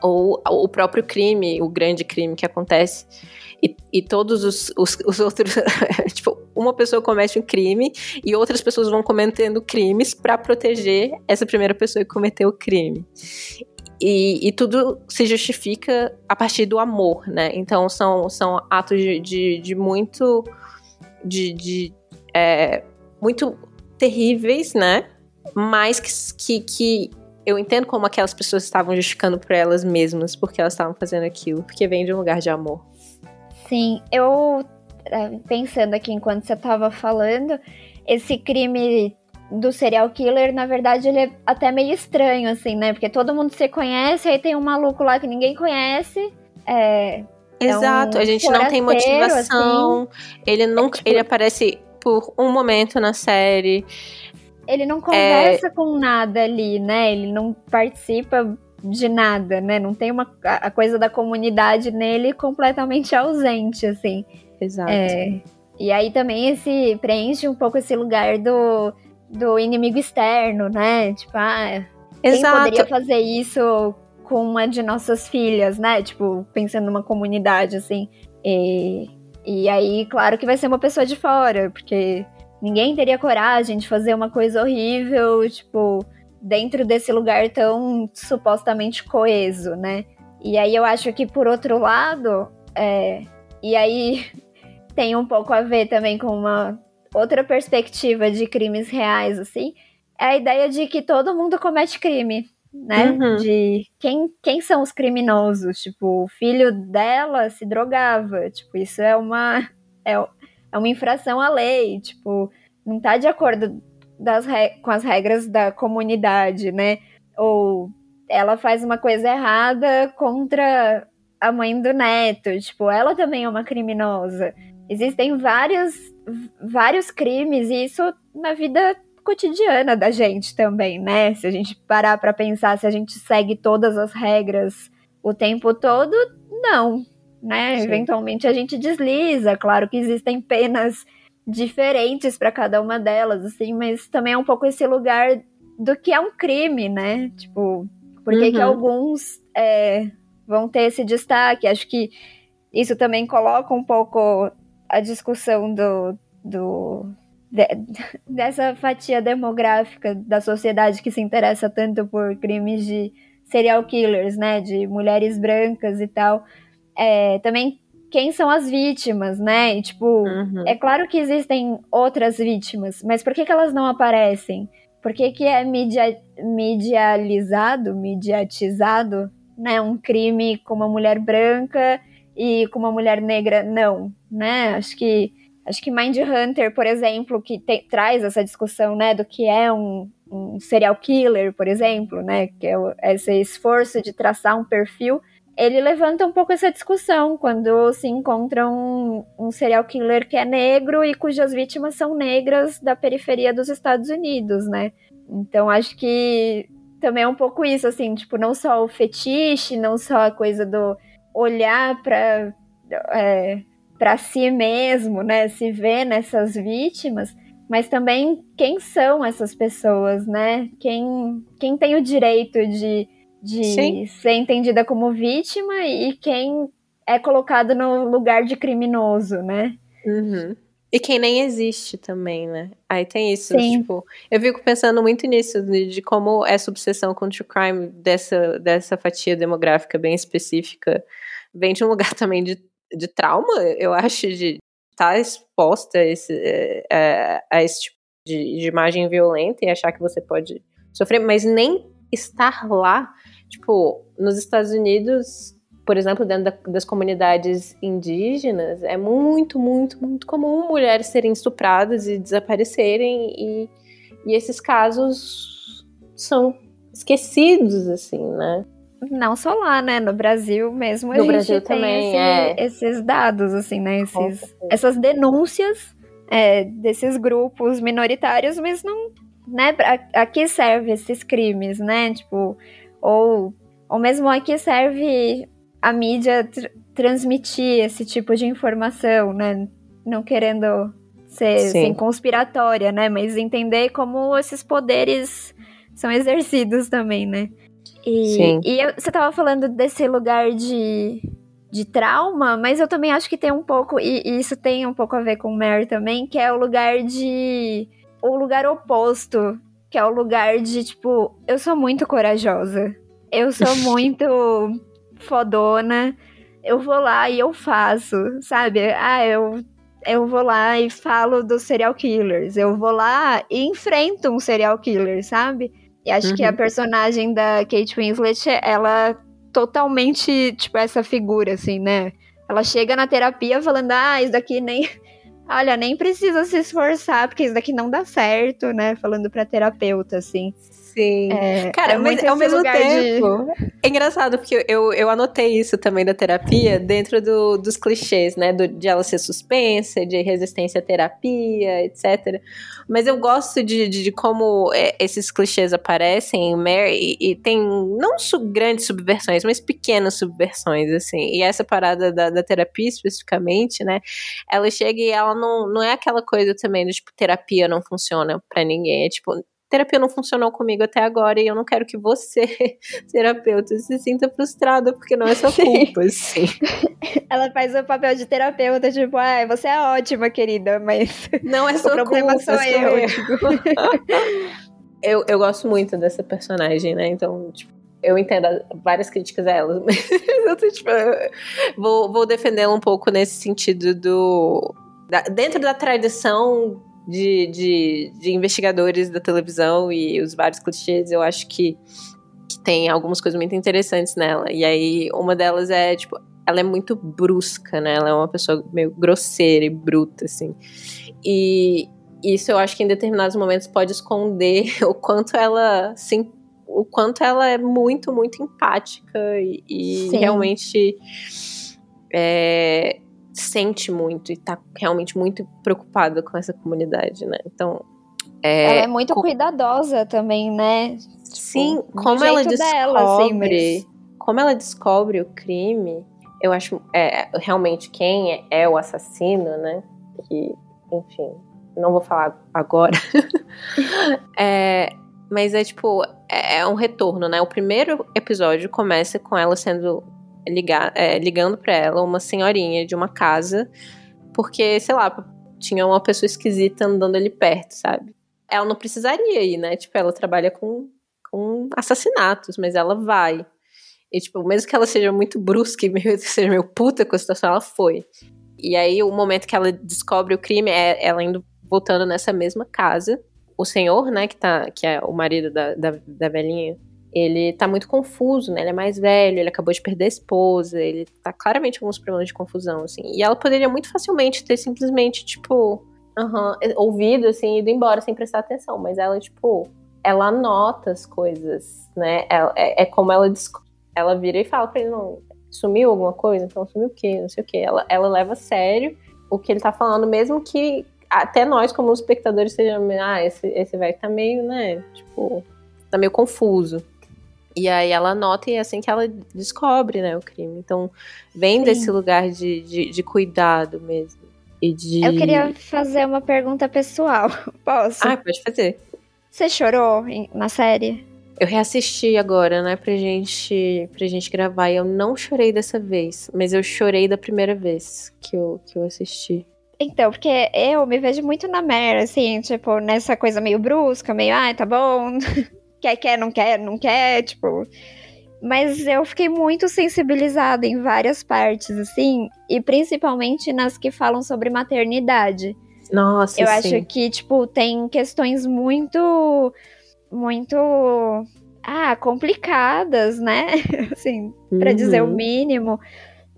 A: Ou o próprio crime, o grande crime que acontece e, e todos os, os, os outros. tipo, uma pessoa comete um crime e outras pessoas vão cometendo crimes para proteger essa primeira pessoa que cometeu o crime. E, e, tudo se justifica a partir do amor, né? Então são, são atos de, de, de muito. de, de é, muito terríveis, né? Mas que, que, eu entendo como aquelas pessoas estavam justificando para elas mesmas porque elas estavam fazendo aquilo, porque vem de um lugar de amor.
B: Sim, eu é, pensando aqui enquanto você estava falando, esse crime do serial killer, na verdade, ele é até meio estranho, assim, né? Porque todo mundo se conhece, aí tem um maluco lá que ninguém conhece. É,
A: Exato, é um a gente não tem motivação. Assim. Ele não, é, tipo, ele aparece por um momento na série.
B: Ele não conversa é... com nada ali, né? Ele não participa de nada, né? Não tem uma a coisa da comunidade nele completamente ausente, assim.
A: Exato.
B: É, e aí também esse preenche um pouco esse lugar do, do inimigo externo, né? Tipo, ah, Exato. quem poderia fazer isso com uma de nossas filhas, né? Tipo, pensando numa comunidade, assim. E, e aí, claro que vai ser uma pessoa de fora, porque ninguém teria coragem de fazer uma coisa horrível, tipo, dentro desse lugar tão supostamente coeso, né? E aí eu acho que por outro lado, é, e aí tem um pouco a ver também com uma outra perspectiva de crimes reais, assim, é a ideia de que todo mundo comete crime, né? Uhum. De quem, quem são os criminosos. Tipo, o filho dela se drogava. Tipo, isso é uma, é, é uma infração à lei. Tipo, não tá de acordo com as regras da comunidade, né? Ou ela faz uma coisa errada contra a mãe do neto. Tipo, ela também é uma criminosa. Existem vários, vários crimes, e isso na vida cotidiana da gente também, né? Se a gente parar para pensar se a gente segue todas as regras o tempo todo, não, né? Sim. Eventualmente a gente desliza, claro que existem penas diferentes para cada uma delas, assim, mas também é um pouco esse lugar do que é um crime, né? Tipo, por que, uhum. que alguns é, vão ter esse destaque? Acho que isso também coloca um pouco a discussão do, do de, dessa fatia demográfica da sociedade que se interessa tanto por crimes de serial killers, né, de mulheres brancas e tal. É, também quem são as vítimas, né? E, tipo, uhum. é claro que existem outras vítimas, mas por que, que elas não aparecem? Por que, que é media, medializado, mediatizado, né? Um crime com uma mulher branca e com uma mulher negra não, né? Acho que Acho que Mind Hunter, por exemplo, que te, traz essa discussão, né, do que é um, um serial killer, por exemplo, né, que é o, esse esforço de traçar um perfil, ele levanta um pouco essa discussão quando se encontra um, um serial killer que é negro e cujas vítimas são negras da periferia dos Estados Unidos, né? Então acho que também é um pouco isso, assim, tipo, não só o fetiche, não só a coisa do olhar para é, para si mesmo, né? Se vê nessas vítimas, mas também quem são essas pessoas, né? Quem, quem tem o direito de, de ser entendida como vítima e quem é colocado no lugar de criminoso, né?
A: Uhum. E quem nem existe também, né? Aí tem isso, Sim. tipo, eu fico pensando muito nisso, de, de, como essa obsessão com o true crime dessa, dessa fatia demográfica bem específica vem de um lugar também de de trauma, eu acho, de estar tá exposta a esse, é, é, a esse tipo de, de, imagem violenta e achar que você pode sofrer, mas nem estar lá, tipo, nos Estados Unidos, por exemplo, dentro da, das comunidades indígenas, é muito, muito, muito comum mulheres serem estupradas e desaparecerem e, e esses casos são esquecidos, assim, né?
B: Não só lá, né? No Brasil mesmo.
A: No Brasil também,
B: esse,
A: é.
B: Esses dados, assim, né? Esses, essas denúncias é, desses grupos minoritários, mas não. Né? A, a que serve esses crimes, né? Tipo, ou, ou mesmo a que serve a mídia tr transmitir esse tipo de informação, né? Não querendo ser assim, conspiratória, né? Mas entender como esses poderes são exercidos também, né? E, Sim. e eu, você tava falando desse lugar de, de trauma, mas eu também acho que tem um pouco, e, e, isso tem um pouco a ver com Mary também, que é o lugar de. O lugar oposto, que é o lugar de, tipo, eu sou muito corajosa. Eu sou muito fodona. Eu vou lá e eu faço, sabe? Ah, eu eu vou lá e falo dos serial killers. Eu vou lá e enfrento um serial killer, sabe? E acho uhum. que a uhum. personagem da Kate Winslet, ela totalmente, tipo, essa figura, assim, né? Ela chega na terapia falando, ah, isso daqui nem. Olha, nem precisa se esforçar, porque isso daqui não dá certo, né? Falando pra terapeuta, assim.
A: Sim. É, Cara, é mas ao mesmo tempo. De... É engraçado, porque eu, eu anotei isso também da terapia dentro do, dos clichês, né? Do, de ela ser suspensa, de resistência à terapia, etc. Mas eu gosto de, de, de como é, esses clichês aparecem em Mary e, e tem não sub, grandes subversões, mas pequenas subversões, assim. E essa parada da, da terapia especificamente, né? Ela chega e ela não, não é aquela coisa também do tipo, terapia não funciona para ninguém. É tipo, terapia não funcionou comigo até agora e eu não quero que você, terapeuta, se sinta frustrada porque não é sua culpa, assim.
B: Ela faz o papel de terapeuta, tipo, ah, você é ótima, querida, mas
A: não é sua o problema culpa, sou eu. eu. eu. gosto muito dessa personagem, né? Então, tipo, eu entendo várias críticas a ela, mas eu tô, tipo, vou, vou defendê-la um pouco nesse sentido do. Da, dentro da tradição de, de, de investigadores da televisão e os vários clichês, eu acho que, que tem algumas coisas muito interessantes nela. E aí, uma delas é, tipo, ela é muito brusca, né? Ela é uma pessoa meio grosseira e bruta, assim. E isso eu acho que em determinados momentos pode esconder o quanto ela se o quanto ela é muito, muito empática e, e realmente é, sente muito e tá realmente muito preocupada com essa comunidade, né? Então.
B: É, ela é muito com... cuidadosa também, né?
A: Sim, tipo, como ela descobre. Dela, assim, mas... Como ela descobre o crime, eu acho é, realmente quem é, é o assassino, né? Que, enfim, não vou falar agora. é, mas é tipo, é, é, um retorno, né? O primeiro episódio começa com ela sendo ligar, é, ligando para ela uma senhorinha de uma casa, porque, sei lá, tinha uma pessoa esquisita andando ali perto, sabe? Ela não precisaria ir, né? Tipo, ela trabalha com, com assassinatos, mas ela vai. E, tipo, mesmo que ela seja muito brusca e meio, seja meio puta com a situação, ela foi. E aí, o momento que ela descobre o crime é ela indo voltando nessa mesma casa. O senhor, né, que, tá, que é o marido da, da, da velhinha, ele tá muito confuso, né? Ele é mais velho, ele acabou de perder a esposa, ele tá claramente com alguns problemas de confusão, assim. E ela poderia muito facilmente ter simplesmente, tipo, uhum, ouvido, assim, ido embora sem prestar atenção. Mas ela, tipo, ela anota as coisas, né? Ela, é, é, como ela ela vira e fala pra ele, não, sumiu alguma coisa? Então sumiu o quê? Não sei o quê. Ela, ela leva a sério o que ele tá falando, mesmo que até nós, como espectadores, sejamos, ah, esse, esse velho tá meio, né, tipo, tá meio confuso. E aí ela nota e é assim que ela descobre, né, o crime. Então, vem Sim. desse lugar de, de, de, cuidado mesmo. E de...
B: Eu queria fazer uma pergunta pessoal. Posso?
A: Ah, pode fazer.
B: Você chorou na série?
A: Eu reassisti agora, né, pra gente, pra gente gravar. E eu não chorei dessa vez, mas eu chorei da primeira vez que eu, que eu assisti.
B: Então, porque eu me vejo muito na Mare, assim, tipo, nessa coisa meio brusca, meio, ai, ah, tá bom, quer, quer, não quer, não quer, tipo. Mas eu fiquei muito sensibilizada em várias partes, assim, e principalmente nas que falam sobre maternidade.
A: Nossa,
B: Eu
A: sim.
B: acho que, tipo, tem questões muito. Muito. Ah, complicadas, né? assim, para dizer o uhum. mínimo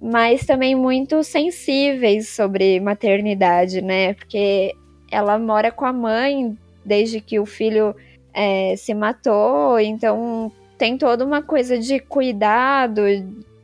B: mas também muito sensíveis sobre maternidade, né? Porque ela mora com a mãe desde que o filho é, se matou, então tem toda uma coisa de cuidado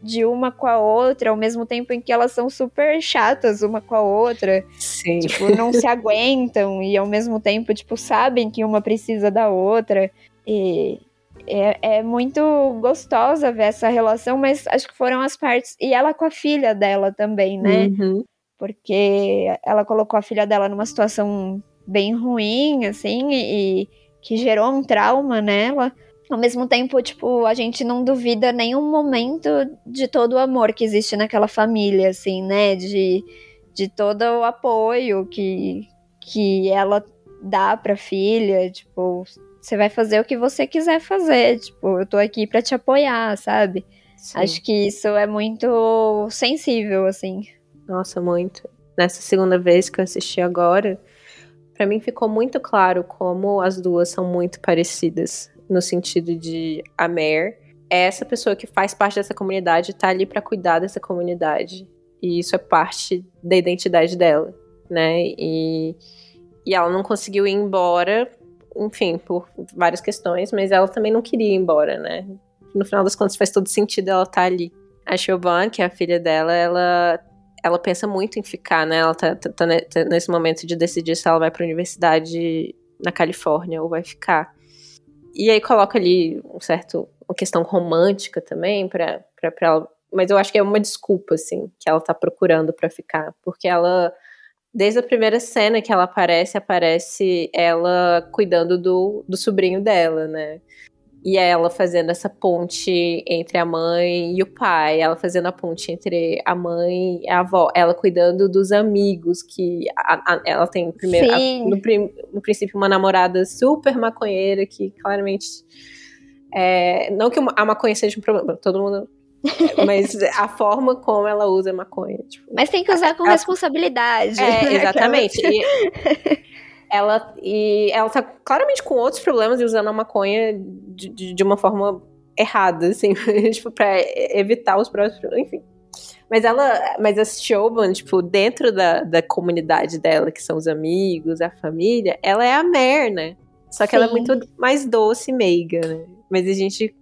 B: de uma com a outra, ao mesmo tempo em que elas são super chatas uma com a outra.
A: Sim.
B: Tipo, não se aguentam e ao mesmo tempo, tipo, sabem que uma precisa da outra. E é, é, muito gostosa ver essa relação, mas acho que foram as partes. E ela com a filha dela também, né?
A: Uhum.
B: Porque ela colocou a filha dela numa situação bem ruim, assim, e, e que gerou um trauma nela. Ao mesmo tempo, tipo, a gente não duvida nenhum momento de todo o amor que existe naquela família, assim, né? De, de todo o apoio que, que ela dá pra filha, tipo, você vai fazer o que você quiser fazer. Tipo, eu tô aqui para te apoiar, sabe? Sim. Acho que isso é muito sensível, assim.
A: Nossa, muito. Nessa segunda vez que eu assisti agora, para mim ficou muito claro como as duas são muito parecidas. No sentido de a Mare é essa pessoa que faz parte dessa comunidade, tá ali para cuidar dessa comunidade. E isso é parte da identidade dela, né? E, e ela não conseguiu ir embora enfim, por várias questões, mas ela também não queria ir embora, né? No final das contas faz todo sentido ela estar tá ali. A Siobhan, que é a filha dela, ela ela pensa muito em ficar, né? Ela tá, tá, tá, tá nesse momento de decidir se ela vai para a universidade na Califórnia ou vai ficar. E aí coloca ali um certo uma questão romântica também para para ela, mas eu acho que é uma desculpa assim que ela tá procurando para ficar, porque ela Desde a primeira cena que ela aparece, aparece ela cuidando do, do sobrinho dela, né? E ela fazendo essa ponte entre a mãe e o pai, ela fazendo a ponte entre a mãe e a avó, ela cuidando dos amigos, que a, a, ela tem primeiro, a, no, no, princípio uma namorada super maconheira, que claramente. É, não que a maconha seja um problema, todo mundo mas a forma como ela usa a maconha. Tipo,
B: Mas tem que usar com responsabilidade.
A: É, exatamente. e ela, e ela tá claramente com outros problemas e usando a maconha de, de, de uma forma errada, assim, tipo, pra evitar os próximos. Enfim. Mas ela. Mas a Showman, tipo, dentro da, da comunidade dela, que são os amigos, a família, ela é a Mer, né? Só que Sim. ela é muito mais doce e meiga, né? Mas a gente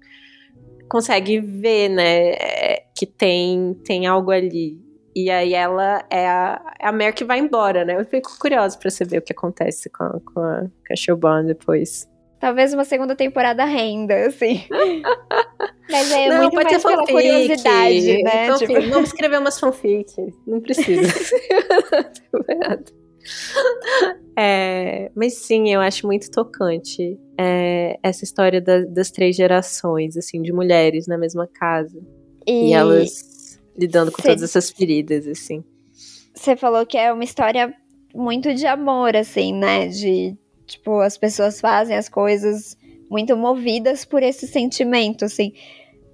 A: consegue ver, né, é, que tem, tem algo ali. E aí ela é a, é a Mer que vai embora, né? Eu fico curiosa pra saber o que acontece com a, com a, Showban depois.
B: Talvez uma segunda temporada renda, assim. Mas é não, muito mais pela fanfic, curiosidade, né?
A: Então, tipo... Vamos escrever umas fanfic. Não precisa. é, mas sim, eu acho muito tocante é, essa história da, das três gerações, assim, de mulheres na mesma casa. E, e elas lidando com todas essas feridas, assim.
B: Você falou que é uma história muito de amor, assim, né? De, tipo, as pessoas fazem as coisas muito movidas por esse sentimento, assim.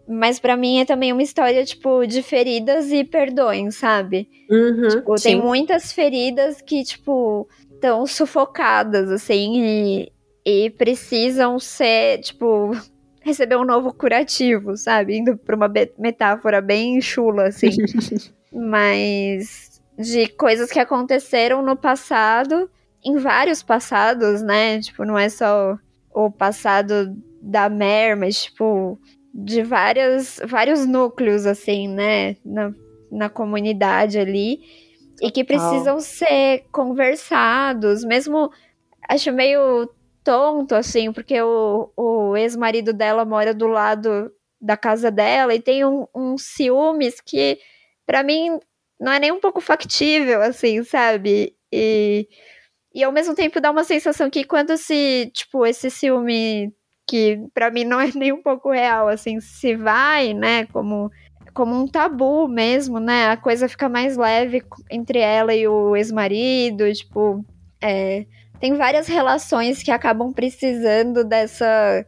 B: Mas para mim é também uma história, tipo, de feridas e perdões, sabe?
A: Uhum,
B: tipo, tem muitas feridas que, tipo, estão sufocadas, assim, e, e precisam ser, tipo, receber um novo curativo, sabe? Indo pra uma metáfora bem chula, assim. Mas de coisas que aconteceram no passado, em vários passados, né? Tipo, não é só o passado da Mer, mas, tipo, de várias, vários núcleos, assim, né, na, na comunidade ali, e que precisam oh. ser conversados, mesmo, acho meio tonto, assim, porque o, o ex-marido dela mora do lado da casa dela e tem um, um ciúmes que, para mim, não é nem um pouco factível, assim, sabe? E, e ao mesmo tempo dá uma sensação que quando se, tipo, esse ciúme que para mim não é nem um pouco real, assim, se vai, né, como como um tabu mesmo, né? A coisa fica mais leve entre ela e o ex-marido, tipo, é, tem várias relações que acabam precisando dessa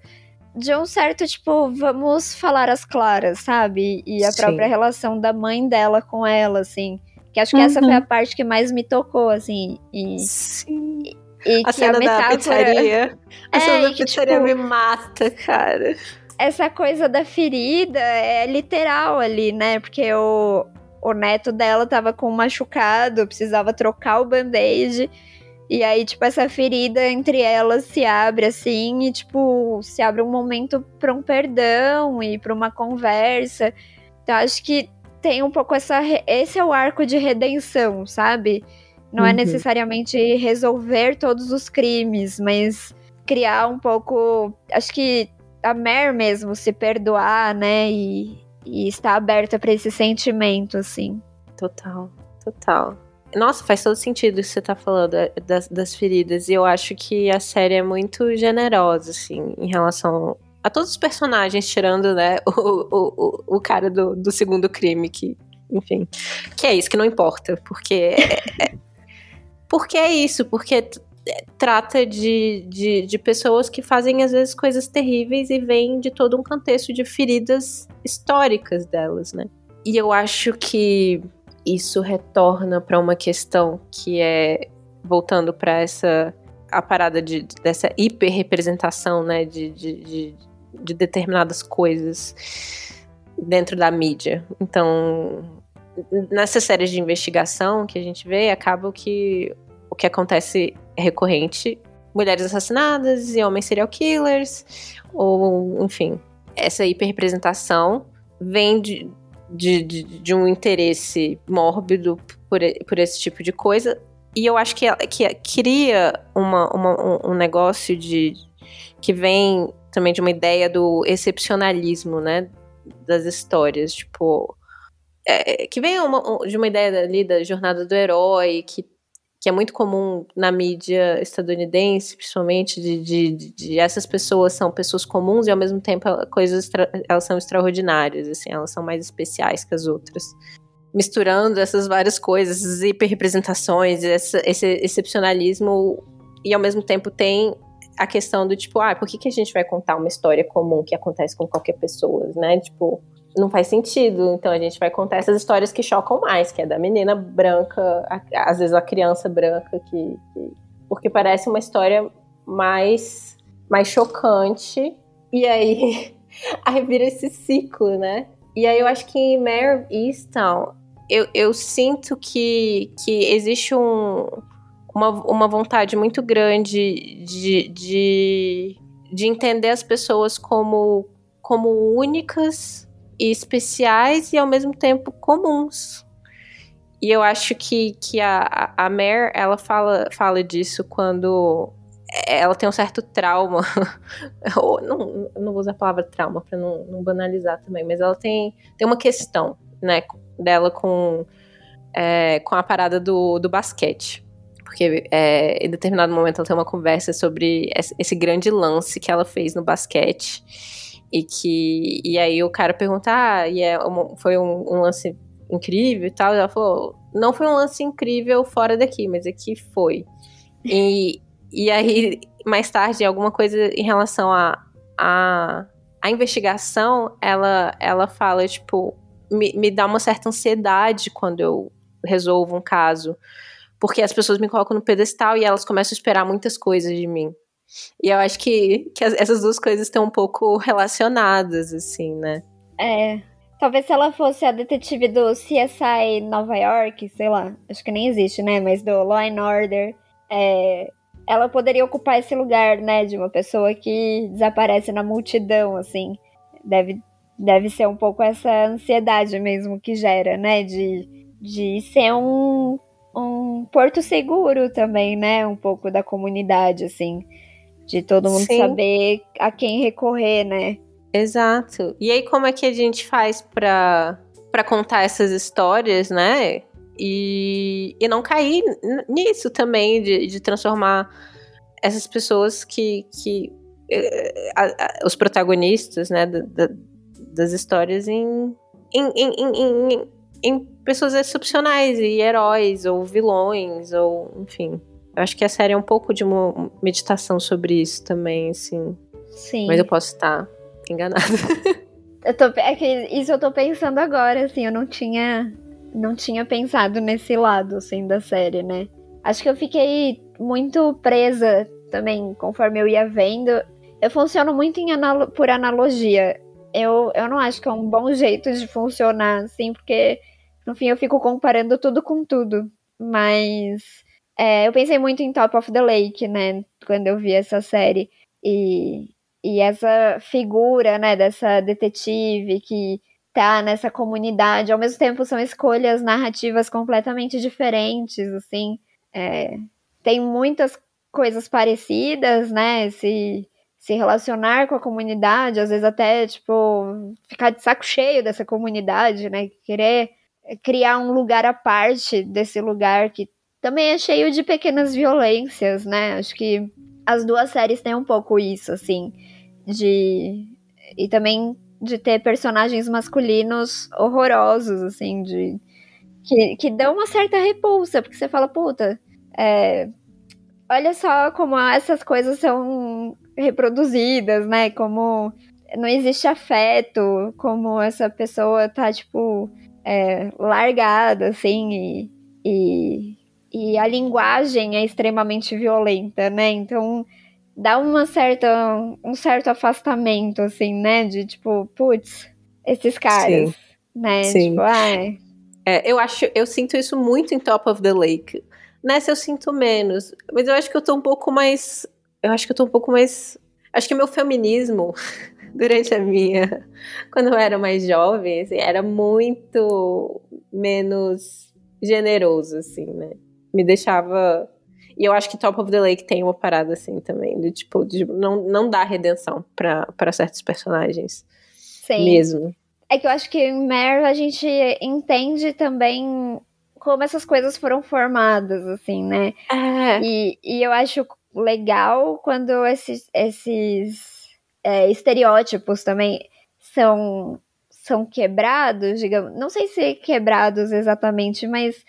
B: de um certo tipo, vamos falar as claras, sabe? E a Sim. própria relação da mãe dela com ela, assim. Que acho que uhum. essa foi a uhum. parte que mais me tocou, assim. E,
A: Sim. E a cena a metáfora... da pizzaria. A é, cena da pizzaria tipo, me mata, cara.
B: Essa coisa da ferida é literal ali, né? Porque o, o neto dela tava com um machucado, precisava trocar o band-aid. E aí, tipo, essa ferida entre elas se abre assim, e, tipo, se abre um momento para um perdão e para uma conversa. Então, acho que tem um pouco essa. Esse é o arco de redenção, sabe? Não é uhum. é necessariamente resolver todos os crimes, mas criar um pouco. Acho que a Mer mesmo se perdoar, né? E, e estar aberta para esse sentimento, assim.
A: Total, total. Nossa, faz todo sentido isso que você tá falando é, das, das feridas. E eu acho que a série é muito generosa, assim, em relação a todos os personagens, tirando, né, o, o, o, o cara do, do segundo crime, que, enfim. Que é isso, que não importa, porque é, é porque é isso, porque trata de, de, de, pessoas que fazem às vezes coisas terríveis e vêm de todo um contexto de feridas históricas delas, né? E eu acho que isso retorna para uma questão que é voltando para essa a parada de, dessa hiperrepresentação, né, de, de, de, de determinadas coisas dentro da mídia. Então, nessas séries de investigação que a gente vê, acaba que o que acontece é recorrente. Mulheres assassinadas e homens serial killers, ou, enfim, essa hiperrepresentação vem de, de, de, de um interesse mórbido por, por esse tipo de coisa. E eu acho que, que cria uma, uma, um negócio de que vem também de uma ideia do excepcionalismo, né? Das histórias, tipo. É, que vem uma, de uma ideia ali da jornada do herói, que que é muito comum na mídia estadunidense, principalmente, de, de, de, essas pessoas são pessoas comuns e ao mesmo tempo coisas elas são extraordinárias, assim, elas são mais especiais que as outras. Misturando essas várias coisas, essas hiperrepresentações, essa, esse excepcionalismo, e ao mesmo tempo tem a questão do tipo, ah, por que, que a gente vai contar uma história comum que acontece com qualquer pessoa, né? Tipo, não faz sentido. Então a gente vai contar essas histórias que chocam mais, que é da menina branca, a, às vezes a criança branca, que, que, porque parece uma história mais, mais chocante. E aí aí vira esse ciclo, né? E aí eu acho que em Mare Easton, eu, eu sinto que, que existe um, uma, uma vontade muito grande de, de, de entender as pessoas como, como únicas especiais e ao mesmo tempo comuns. E eu acho que, que a, a Mare, ela fala, fala disso quando ela tem um certo trauma. não, não vou usar a palavra trauma para não, não, banalizar também, mas ela tem, tem uma questão, né, dela com, é, com a parada do, do basquete. Porque é, em determinado momento ela tem uma conversa sobre esse grande lance que ela fez no basquete. E que. E aí o cara pergunta: Ah, e é foi um, um lance incrível e tal. E ela falou: Não foi um lance incrível fora daqui, mas aqui foi. E, e aí, mais tarde, alguma coisa em relação a, a, a investigação, ela, ela fala, tipo, me, me dá uma certa ansiedade quando eu resolvo um caso. Porque as pessoas me colocam no pedestal e elas começam a esperar muitas coisas de mim. E eu acho que, que essas duas coisas estão um pouco relacionadas, assim, né?
B: É. Talvez se ela fosse a detetive do CSI Nova York, sei lá, acho que nem existe, né? Mas do Law and Order, é, ela poderia ocupar esse lugar, né, de uma pessoa que desaparece na multidão, assim. Deve, deve ser um pouco essa ansiedade mesmo que gera, né, de, de ser um, um porto seguro também, né, um pouco da comunidade, assim. De todo mundo Sim. saber a quem recorrer, né.
A: Exato. E aí, como é que a gente faz pra, pra contar essas histórias, né? E, e não cair nisso também, de, de transformar essas pessoas que. que eh, a, a, os protagonistas, né, da, da, das histórias em, em, em, em, em pessoas excepcionais e heróis ou vilões, ou enfim. Eu acho que a série é um pouco de uma meditação sobre isso também, assim.
B: Sim.
A: Mas eu posso estar enganada.
B: Eu tô, é que isso eu tô pensando agora, assim, eu não tinha não tinha pensado nesse lado, assim, da série, né? Acho que eu fiquei muito presa também, conforme eu ia vendo. Eu funciono muito analo por analogia. Eu, eu não acho que é um bom jeito de funcionar, assim, porque no fim eu fico comparando tudo com tudo. Mas é, eu pensei muito em Top of the Lake, né? Quando eu vi essa série. E, e essa figura, né, dessa detetive que tá nessa comunidade. Ao mesmo tempo, são escolhas narrativas completamente diferentes, assim. É, tem muitas coisas parecidas, né? Se, se relacionar com a comunidade, às vezes até, tipo, ficar de saco cheio dessa comunidade, né? Querer criar um lugar à parte desse lugar que também é cheio de pequenas violências, né? Acho que as duas séries têm um pouco isso, assim, de. E também de ter personagens masculinos horrorosos, assim, de. Que, que dão uma certa repulsa, porque você fala, puta, é, olha só como essas coisas são reproduzidas, né? Como não existe afeto, como essa pessoa tá, tipo, é, largada, assim, e, e, e, a linguagem é extremamente violenta, né? Então dá uma certa, um certo afastamento, assim, né? De tipo, putz, esses caras, Sim. né? Sim. Tipo, ai.
A: É, eu acho, eu sinto isso muito em Top of the Lake. Nessa eu sinto menos, mas eu acho que eu tô um pouco mais, eu acho que eu tô um pouco mais, acho que meu feminismo durante a minha, quando eu era mais jovem, assim, era muito menos generoso, assim, né? Me deixava e eu acho que Top of the Lake tem uma parada assim também, do tipo, de não, não dá redenção para certos personagens. Sim. Mesmo.
B: É que eu acho que em Mare a gente entende também como essas coisas foram formadas, assim, né?
A: É.
B: E, e eu acho legal quando esses, esses é, estereótipos também são, são quebrados, digamos. Não sei se quebrados exatamente, mas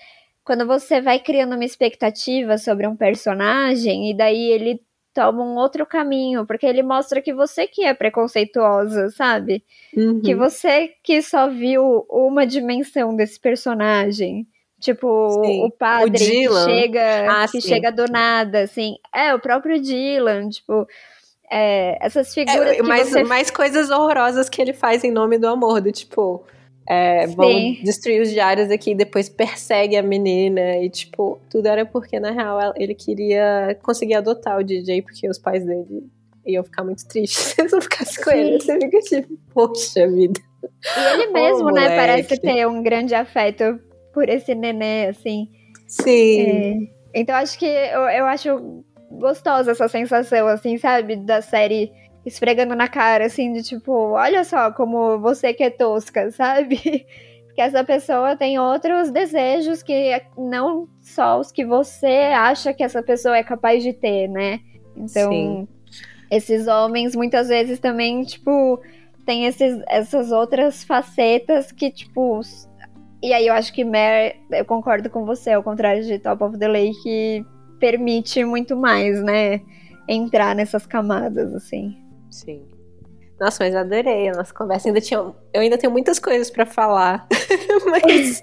B: quando você vai criando uma expectativa sobre um personagem e daí ele toma um outro caminho, porque ele mostra que você que é preconceituosa, sabe? Uhum. Que você que só viu uma dimensão desse personagem. Tipo, sim. o padre o que chega, ah, que chega do nada, assim. É, o próprio Dylan, tipo, é, essas figuras. É,
A: mais,
B: você...
A: mais coisas horrorosas que ele faz em nome do amor, do tipo. É, vamos destruir os diários aqui e depois persegue a menina. E, tipo, tudo era porque, na real, ele queria conseguir adotar o DJ, porque os pais dele iam ficar muito tristes se eles não ficassem com ele. Você fica tipo, poxa vida.
B: E ele mesmo, né, parece ter um grande afeto por esse nenê, assim.
A: Sim.
B: É, então acho que eu, eu acho gostosa essa sensação, assim, sabe? Da série esfregando na cara, assim, de tipo, olha só como você que é tosca, sabe? Porque essa pessoa tem outros desejos que não só os que você acha que essa pessoa é capaz de ter, né? Então, Sim. esses homens muitas vezes também, tipo, tem esses, essas outras facetas que, tipo. E aí eu acho que Mare, eu concordo com você, ao contrário de Top of the Lake, permite muito mais, né? Entrar nessas camadas, assim.
A: Sim. Nossa, mas adorei a nossa conversa. Ainda tinha, eu ainda tenho muitas coisas para falar, mas,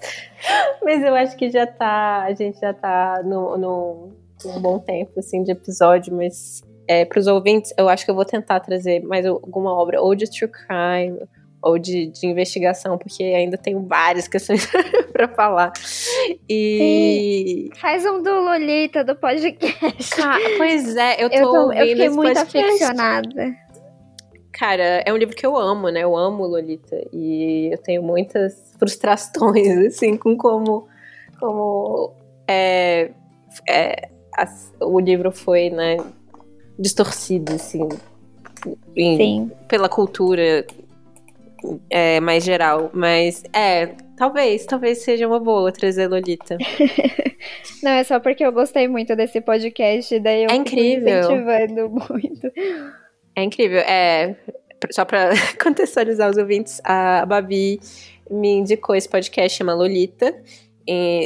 A: mas eu acho que já tá, a gente já tá no, no, num bom tempo assim de episódio, mas é, para os ouvintes, eu acho que eu vou tentar trazer mais alguma obra ou de true crime ou de, de investigação, porque ainda tenho várias questões para falar. E.
B: Sim. Faz um do Lolita, do podcast.
A: Ah, pois é, eu tô, eu, tô,
B: eu fiquei muito podcast. aficionada.
A: Cara, é um livro que eu amo, né? Eu amo Lolita. E eu tenho muitas frustrações, assim, com como, como é, é, o livro foi, né, distorcido, assim, em, pela cultura é, mais geral. Mas é, talvez, talvez seja uma boa trazer Lolita.
B: Não, é só porque eu gostei muito desse podcast, daí eu
A: é incrível.
B: incentivando muito.
A: É incrível. É, só para contextualizar os ouvintes, a Babi me indicou esse podcast, chama Lolita.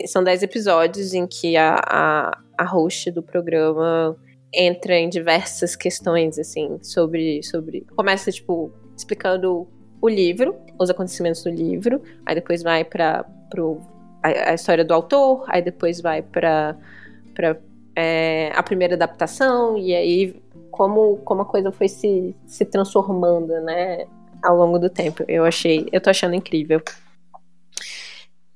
A: são dez episódios em que a, a, a host do programa entra em diversas questões, assim, sobre. sobre começa, tipo, explicando o livro, os acontecimentos do livro, aí depois vai para a, a, história do autor, aí depois vai para é, a primeira adaptação, e aí como, como a coisa foi se, se transformando, né, ao longo do tempo. Eu achei, eu tô achando incrível.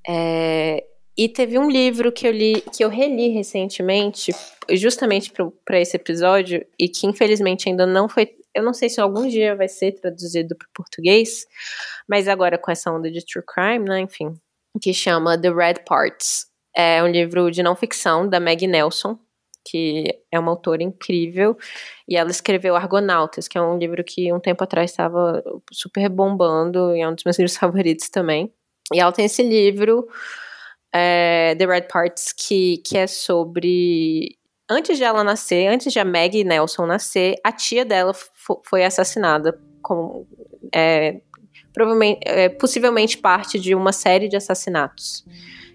A: É, e teve um livro que eu li, que eu reli recentemente, justamente para esse episódio, e que infelizmente ainda não foi. Eu não sei se algum dia vai ser traduzido para português, mas agora com essa onda de true crime, né, enfim, que chama The Red Parts. É um livro de não ficção da Meg Nelson, que é uma autora incrível, e ela escreveu Argonautas, que é um livro que um tempo atrás estava super bombando, e é um dos meus livros favoritos também. E ela tem esse livro, é, The Red Parts, que, que é sobre. Antes de ela nascer, antes de a Maggie Nelson nascer, a tia dela foi assassinada com. É, provavelmente, é, possivelmente parte de uma série de assassinatos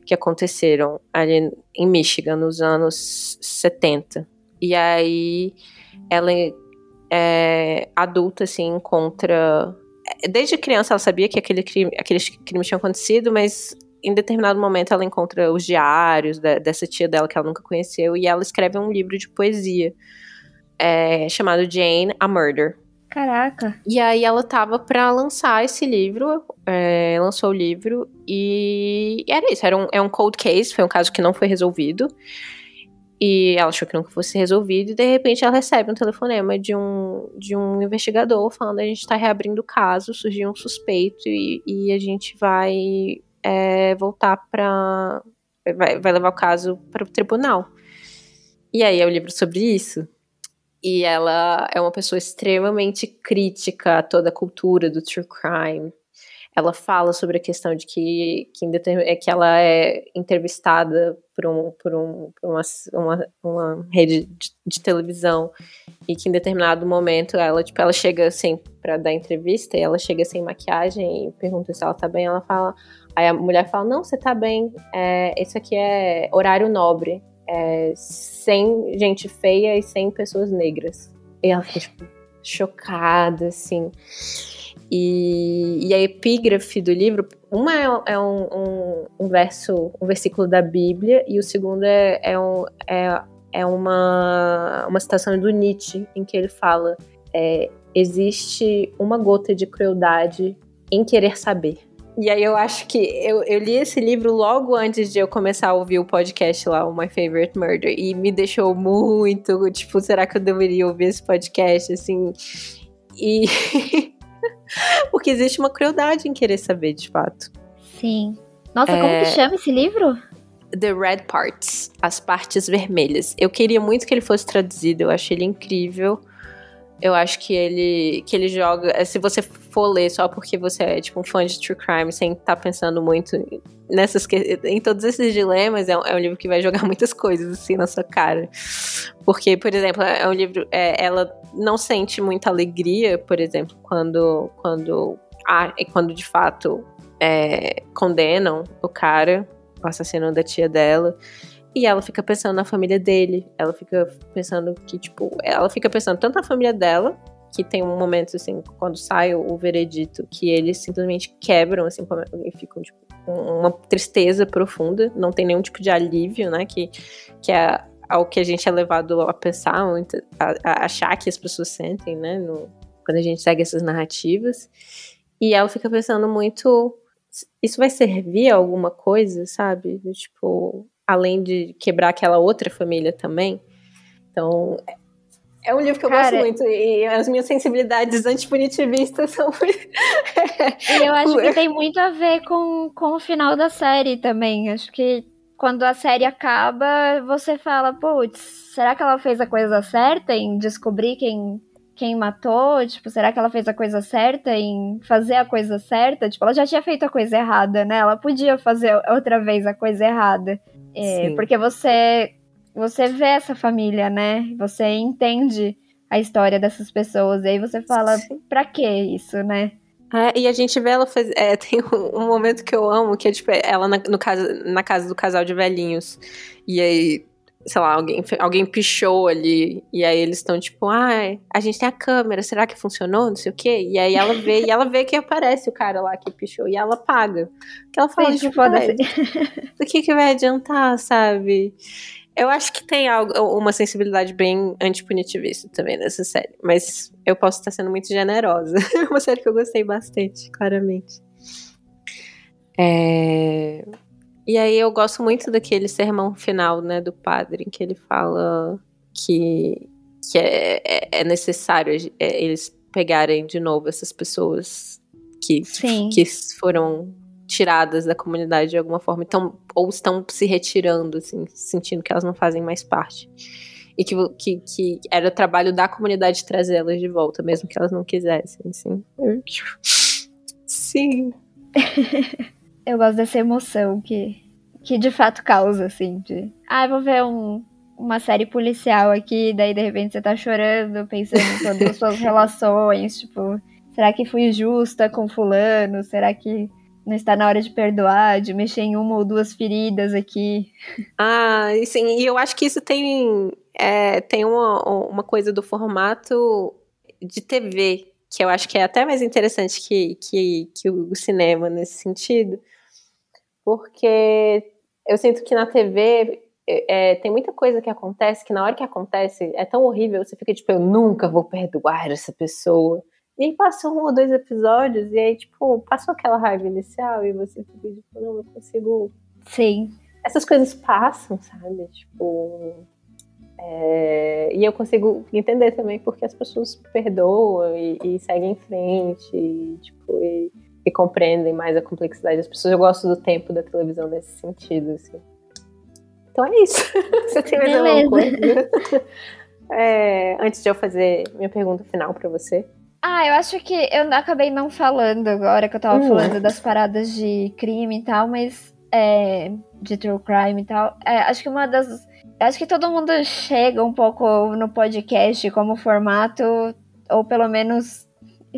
A: que aconteceram ali em Michigan nos anos 70. E aí ela é adulta assim encontra desde criança ela sabia que aquele crime, aqueles crimes tinham acontecido, mas em determinado momento ela encontra os diários da, dessa tia dela que ela nunca conheceu e ela escreve um livro de poesia é, chamado Jane a Murder.
B: Caraca.
A: E aí ela tava para lançar esse livro, é, lançou o livro e era isso, era um, é um cold case, foi um caso que não foi resolvido. E ela achou que nunca fosse resolvido, e de repente ela recebe um telefonema de um, de um investigador falando: a gente está reabrindo o caso, surgiu um suspeito e, e a gente vai é, voltar para. Vai, vai levar o caso para o tribunal. E aí é o um livro sobre isso. E ela é uma pessoa extremamente crítica a toda a cultura do true crime. Ela fala sobre a questão de que, que, é que ela é entrevistada por, um, por, um, por uma, uma, uma rede de, de, televisão e que em determinado momento ela, tipo, ela chega assim para dar entrevista e ela chega sem maquiagem e pergunta se ela tá bem. Ela fala, aí a mulher fala: Não, você tá bem, é, isso aqui é horário nobre é, sem gente feia e sem pessoas negras. E ela fica, tipo, chocada, assim. E, e a epígrafe do livro, uma é, é um, um, um, verso, um versículo da Bíblia, e o segundo é, é, um, é, é uma, uma citação do Nietzsche, em que ele fala é, existe uma gota de crueldade em querer saber. E aí eu acho que eu, eu li esse livro logo antes de eu começar a ouvir o podcast lá, o My Favorite Murder, e me deixou muito, tipo, será que eu deveria ouvir esse podcast, assim? E... Porque existe uma crueldade em querer saber, de fato.
B: Sim. Nossa, é... como que chama esse livro?
A: The Red Parts, As Partes Vermelhas. Eu queria muito que ele fosse traduzido, eu achei ele incrível. Eu acho que ele que ele joga. É, se você for ler só porque você é tipo um fã de true crime, sem estar tá pensando muito nessas em todos esses dilemas, é um, é um, livro que vai jogar muitas coisas assim na sua cara. Porque, por exemplo, é um livro. É, ela não sente muita alegria, por exemplo, quando quando ah, quando de fato é, condenam o cara, o assassino da tia dela. E ela fica pensando na família dele. Ela fica pensando que, tipo, ela fica pensando tanto na família dela, que tem um momento, assim, quando sai o, veredito, que eles simplesmente quebram, assim, e ficam, tipo, uma tristeza profunda, não tem nenhum tipo de alívio, né, que, que é ao que a gente é levado a pensar, a, a achar que as pessoas sentem, né, no, quando a gente segue essas narrativas. E ela fica pensando muito, isso vai servir a alguma coisa, sabe? Tipo, além de quebrar aquela outra família também. Então, é um livro que eu Cara, gosto muito e as minhas sensibilidades antipunitivistas são.
B: e eu acho que tem muito a ver com, com o final da série também. Acho que quando a série acaba, você fala, putz, será que ela fez a coisa certa em descobrir quem, quem matou? Tipo, será que ela fez a coisa certa em fazer a coisa certa? Tipo, ela já tinha feito a coisa errada, né? Ela podia fazer outra vez a coisa errada. É, porque você você vê essa família, né? Você entende a história dessas pessoas. E aí você fala, Sim. pra que isso, né?
A: É, e a gente vê ela faz, é, tem um, um, momento que eu amo, que é tipo, ela na, no casa, na casa do casal de velhinhos. E aí sei lá, alguém, alguém pichou ali, e aí eles estão tipo, ai, ah, a gente tem a câmera, será que funcionou? Não sei o quê. E aí ela vê, e ela vê que aparece o cara lá que pichou, e ela paga. Que ela fala, tipo, do que que vai adiantar, sabe? Eu acho que tem algo, uma sensibilidade bem antipunitivista também nessa série, mas eu posso estar sendo muito generosa. É uma série que eu gostei bastante, claramente. É... E aí eu gosto muito daquele sermão final, né, do padre, em que ele fala que, que é, é, é necessário é, eles pegarem de novo essas pessoas que, que foram tiradas da comunidade de alguma forma, então, ou estão se retirando, assim, sentindo que elas não fazem mais parte. E que, que, que era trabalho da comunidade trazer elas de volta, mesmo que elas não quisessem, assim. Sim.
B: eu gosto dessa emoção que, que de fato causa, assim, de. Ah, vou ver um, uma série policial aqui, daí de repente você tá chorando, pensando em todas as suas relações, tipo, será que fui justa com fulano? Será que não está na hora de perdoar, de mexer em uma ou duas feridas aqui?
A: Ah, sim, e eu acho que isso tem, é, tem uma, uma coisa do formato de TV, que eu acho que é até mais interessante que, que, que o cinema nesse sentido, porque eu sinto que na TV é, é, tem muita coisa que acontece que na hora que acontece é tão horrível, você fica tipo, eu nunca vou perdoar essa pessoa. E aí passou um ou dois episódios e aí, tipo, passou aquela raiva inicial e você fica tipo, não, eu consigo.
B: Sim.
A: Essas coisas passam, sabe? Tipo. É... E eu consigo entender também porque as pessoas perdoam e, e seguem em frente. E, tipo, e e compreendem mais a complexidade das pessoas. Eu gosto do tempo da televisão nesse sentido, assim. Então é isso. Você tem mais alguma coisa? É, antes de eu fazer minha pergunta final para você.
B: Ah, eu acho que eu acabei não falando agora que eu tava hum. falando das paradas de crime e tal, mas é, de true crime e tal. É, acho que uma das. Acho que todo mundo chega um pouco no podcast como formato, ou pelo menos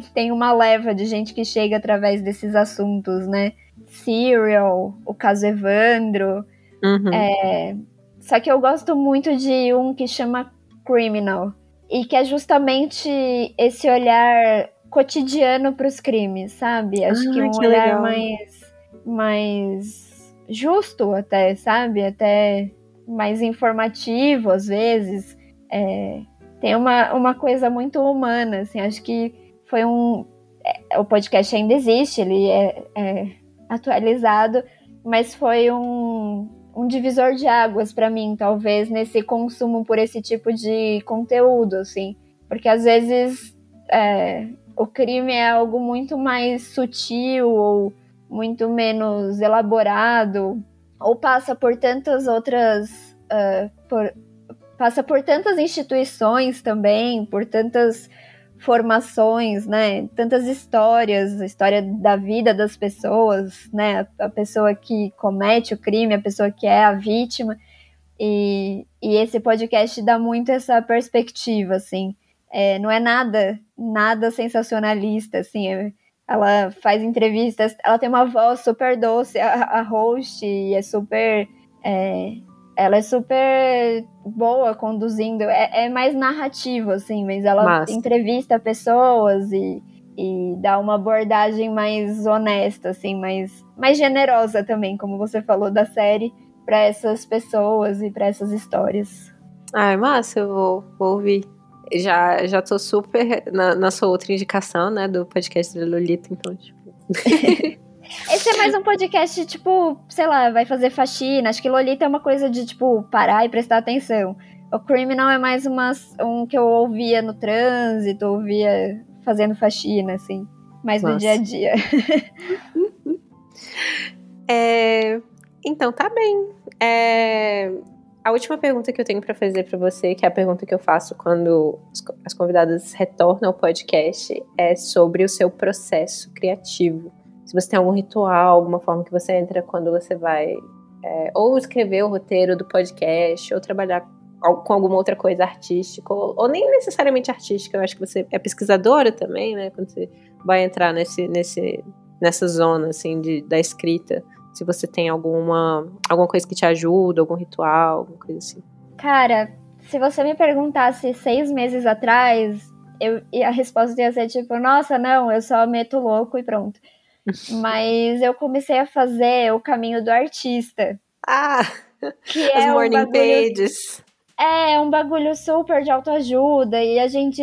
B: tem uma leva de gente que chega através desses assuntos, né? Serial, o caso Evandro. Uhum. É... Só que eu gosto muito de um que chama Criminal. E que é justamente esse olhar cotidiano para os crimes, sabe? Acho ah, que um que olhar legal. mais, mais justo até, sabe? Até mais informativo às vezes. É, tem uma, uma coisa muito humana, assim, acho que foi um. É, o podcast ainda existe, ele é, é atualizado, mas foi um, um divisor de águas para mim, talvez, nesse consumo por esse tipo de conteúdo, assim. Porque às vezes é, o crime é algo muito mais sutil ou muito menos elaborado, ou passa por tantas outras. Uh, por, passa por tantas instituições também, por tantas formações, né? Tantas histórias, a história da vida das pessoas, né? A pessoa que comete o crime, a pessoa que é a vítima. E, e esse podcast dá muito essa perspectiva, assim. É, não é nada, nada sensacionalista, assim. É, ela faz entrevistas, ela tem uma voz super doce, a, a host, e é super. É, ela é super boa conduzindo, é, é mais narrativo, assim, mas ela Massa. entrevista pessoas e, e dá uma abordagem mais honesta, assim, mais, mais generosa também, como você falou da série, para essas pessoas e para essas histórias.
A: Ai, massa, eu vou, vou ouvir. Já, já tô super na, na sua outra indicação, né, do podcast da Lolita, então, tipo.
B: Esse é mais um podcast, tipo, sei lá, vai fazer faxina. Acho que Lolita é uma coisa de, tipo, parar e prestar atenção. O Criminal é mais uma, um que eu ouvia no trânsito, ouvia fazendo faxina, assim. Mais Nossa. no dia a dia.
A: é, então, tá bem. É, a última pergunta que eu tenho para fazer para você, que é a pergunta que eu faço quando as convidadas retornam ao podcast, é sobre o seu processo criativo se você tem algum ritual, alguma forma que você entra quando você vai é, ou escrever o roteiro do podcast, ou trabalhar com alguma outra coisa artística, ou, ou, nem necessariamente artística, eu acho que você é pesquisadora também, né? Quando você vai entrar nesse, nesse, nessa zona, assim, de, da escrita. Se você tem alguma, alguma coisa que te ajuda, algum ritual, alguma coisa assim.
B: Cara, se você me perguntasse seis meses atrás, eu, a resposta ia ser tipo, nossa, não, eu só meto louco e pronto. Mas eu comecei a fazer o caminho do artista.
A: Ah! Que é As morning um bagulho, pages.
B: É, um bagulho super de autoajuda e a gente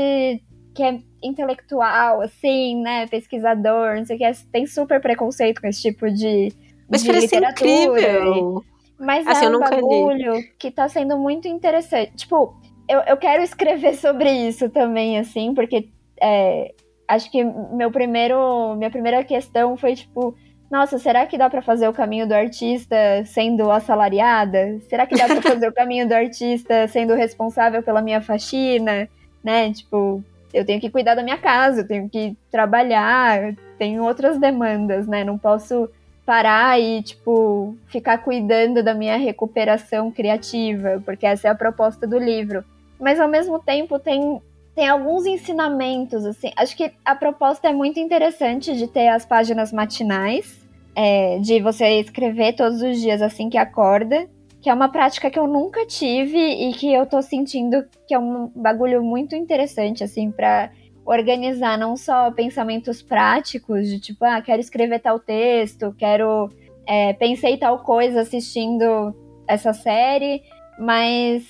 B: que é intelectual, assim, né, pesquisador, não sei o que, tem super preconceito com esse tipo de,
A: Mas
B: de
A: literatura. Incrível.
B: Mas assim, é um bagulho li. que tá sendo muito interessante. Tipo, eu, eu quero escrever sobre isso também, assim, porque é, acho que meu primeiro, minha primeira questão foi tipo, nossa, será que dá para fazer o caminho do artista sendo assalariada? Será que dá para fazer o caminho do artista sendo responsável pela minha faxina, né? Tipo, eu tenho que cuidar da minha casa, eu tenho que trabalhar, tenho outras demandas, né? Não posso parar e, tipo, ficar cuidando da minha recuperação criativa, porque essa é a proposta do livro. Mas ao mesmo tempo tem tem alguns ensinamentos, assim. Acho que a proposta é muito interessante de ter as páginas matinais, é, de você escrever todos os dias assim que acorda, que é uma prática que eu nunca tive e que eu tô sentindo que é um bagulho muito interessante, assim, para organizar não só pensamentos práticos, de tipo, ah, quero escrever tal texto, quero. É, pensei tal coisa assistindo essa série, mas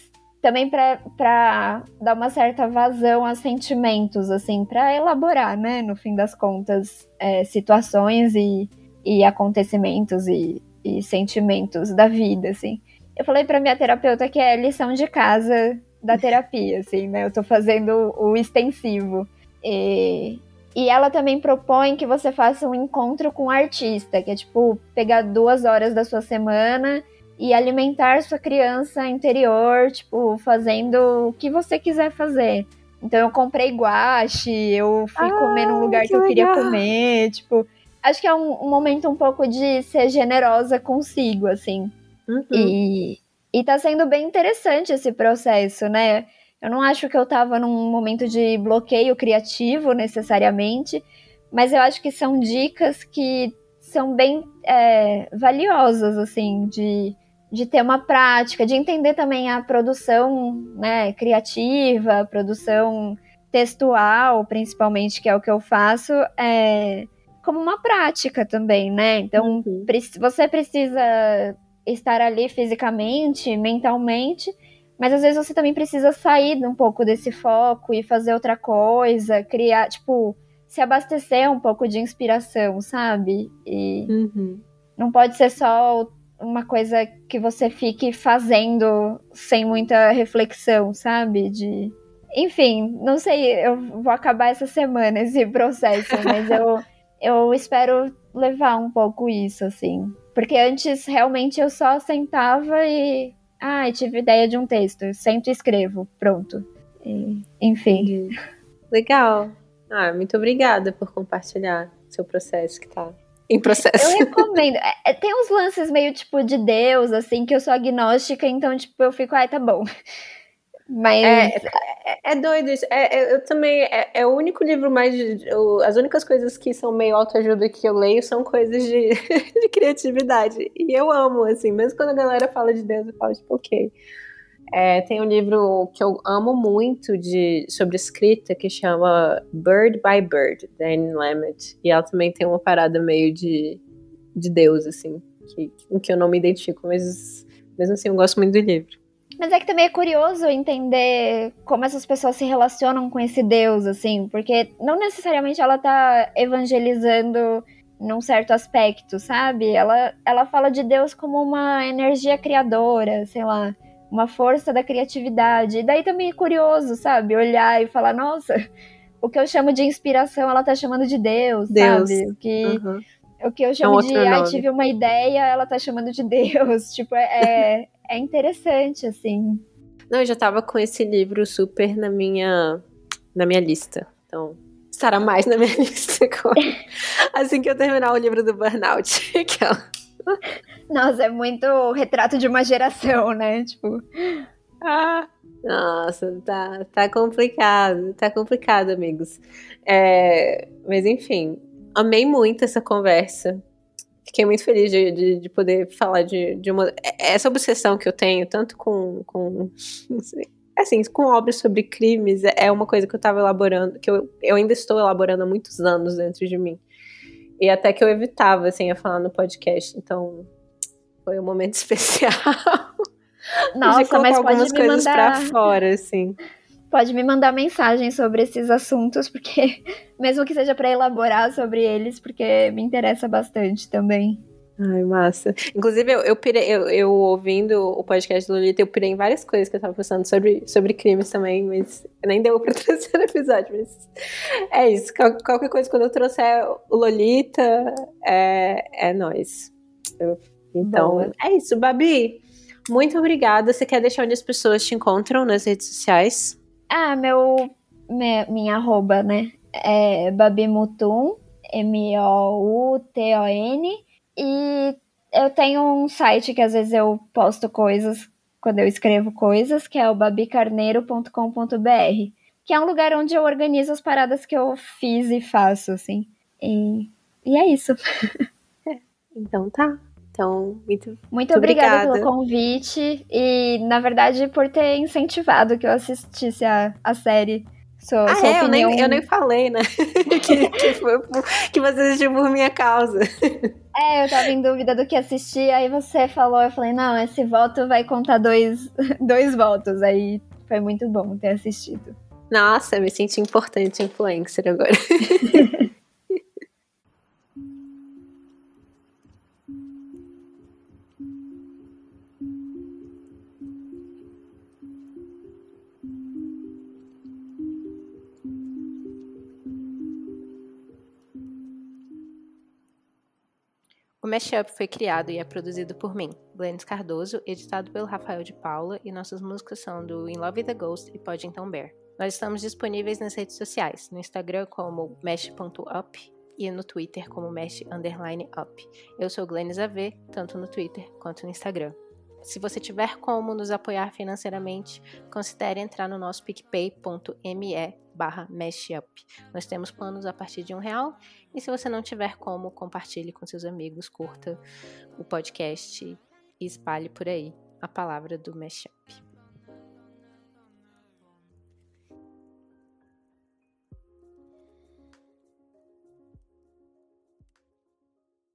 B: também para dar uma certa vazão a sentimentos, assim, para elaborar, né, no fim das contas, é, situações e, e acontecimentos e, e sentimentos da vida, assim. Eu falei para minha terapeuta que é lição de casa da terapia, assim, né? Eu tô fazendo o extensivo. E, e ela também propõe que você faça um encontro com um artista, que é tipo pegar duas horas da sua semana e alimentar sua criança interior, tipo, fazendo o que você quiser fazer. Então eu comprei guache, eu fui ah, comer num lugar que, que eu queria comer, tipo, acho que é um, um, momento um pouco de ser generosa consigo, assim. Uhum. E, e tá sendo bem interessante esse processo, né? Eu não acho que eu tava num momento de bloqueio criativo necessariamente, mas eu acho que são dicas que são bem é, valiosas, assim, de de ter uma prática, de entender também a produção né, criativa, produção textual, principalmente, que é o que eu faço, é, como uma prática também, né? Então, uhum. você precisa estar ali fisicamente, mentalmente, Mas às vezes você também precisa sair um pouco desse foco e fazer outra coisa, criar, tipo, se abastecer um pouco de inspiração, sabe? E uhum. não pode ser só uma coisa que você fique fazendo sem muita reflexão, sabe? De enfim, não sei, eu vou acabar essa semana esse processo, mas eu, eu espero levar um pouco isso, assim. Porque antes realmente eu só sentava e. Ah, tive ideia de um texto. Sento e escrevo. Pronto. E, enfim.
A: Legal. Ah, muito obrigada por compartilhar seu processo que tá em processo.
B: Eu recomendo. É, é, tem uns lances meio tipo de Deus, assim, que eu sou agnóstica, então, tipo, eu fico, ai, tá bom. Mas.
A: É, é, é doido isso. É, é, eu também. É, é, o único livro mais. Eu, as únicas coisas que são meio autoajuda que eu leio são coisas de, de criatividade. E eu amo, assim. Mesmo quando a galera fala de Deus, eu falo, tipo, ok. É, tem um livro que eu amo muito de, sobre escrita que chama Bird by Bird, da Anne Lamott. E ela também tem uma parada meio de, de Deus, assim, que, em que eu não me identifico, mas mesmo assim eu gosto muito do livro.
B: Mas é que também é curioso entender como essas pessoas se relacionam com esse Deus, assim, porque não necessariamente ela tá evangelizando num certo aspecto, sabe? Ela, ela fala de Deus como uma energia criadora, sei lá, uma força da criatividade. E daí também é curioso, sabe? Olhar e falar, nossa, o que eu chamo de inspiração, ela tá chamando de Deus, Deus. sabe? O que, uhum. o que eu chamo é um de, ah, tive uma ideia, ela tá chamando de Deus. Tipo, é, é é interessante, assim.
A: Não, eu já tava com esse livro super na minha, na minha lista. Então, estará mais na minha lista assim que eu terminar o livro do Burnout. Aquela.
B: Nossa, é muito retrato de uma geração, né? Tipo.
A: Ah, nossa, tá, tá complicado, tá complicado, amigos. É, mas enfim, amei muito essa conversa fiquei muito feliz de, de, de, poder falar de, de uma. Essa obsessão que eu tenho, tanto com. com assim, com obras sobre crimes, é uma coisa que eu estava elaborando, que eu, eu ainda estou elaborando há muitos anos dentro de mim. E até que eu evitava, assim, a falar no podcast. Então, foi um momento especial.
B: Nossa, mas algumas coisas mandar...
A: pra fora, assim
B: pode me mandar mensagem sobre esses assuntos, porque mesmo que seja para elaborar sobre eles, porque me interessa bastante também.
A: Ai, massa. Inclusive, eu, eu, pirei, eu, eu, ouvindo o podcast do Lolita, eu pirei em várias coisas que eu tava pensando sobre, sobre crimes também, mas nem deu pra trazer no episódio, mas é isso. qualquer coisa, quando eu trouxer o Lolita, é, é nós. então, Boa. é isso. Babi, muito obrigada. Você quer deixar onde as pessoas te encontram nas redes sociais?
B: Ah, meu. Minha, minha arroba, né? É Babimutum, M-O-U-T-O-N. E eu tenho um site que às vezes eu posto coisas quando eu escrevo coisas, que é o babicarneiro.com.br. Que é um lugar onde eu organizo as paradas que eu fiz e faço, assim. E, e é isso.
A: então tá. Então, muito, muito,
B: muito obrigada, obrigada, pelo convite e, na verdade, por ter incentivado que eu assistisse a, a série.
A: Sua, ah, sua é, opinião... eu, nem, eu nem falei, né? que, que, foi, que você assistiu por minha causa.
B: É, eu tava em dúvida do que assistir, aí você falou, eu falei, não, esse voto vai contar dois, dois votos. Aí foi muito bom ter assistido.
A: Nossa, me senti importante influencer agora. O Mashup foi criado e é produzido por mim, Glennis Cardoso, editado pelo Rafael de Paula e nossas músicas são do In Love with the Ghost e Pode Então Bear. Nós estamos disponíveis nas redes sociais, no Instagram como mesh.up e no Twitter como mesh_up. Eu sou Glennis AV, tanto no Twitter quanto no Instagram. Se você tiver como nos apoiar financeiramente, considere entrar no nosso picpay.me barra mashup. Nós temos planos a partir de um real e se você não tiver como, compartilhe com seus amigos, curta o podcast e espalhe por aí a palavra do mashup.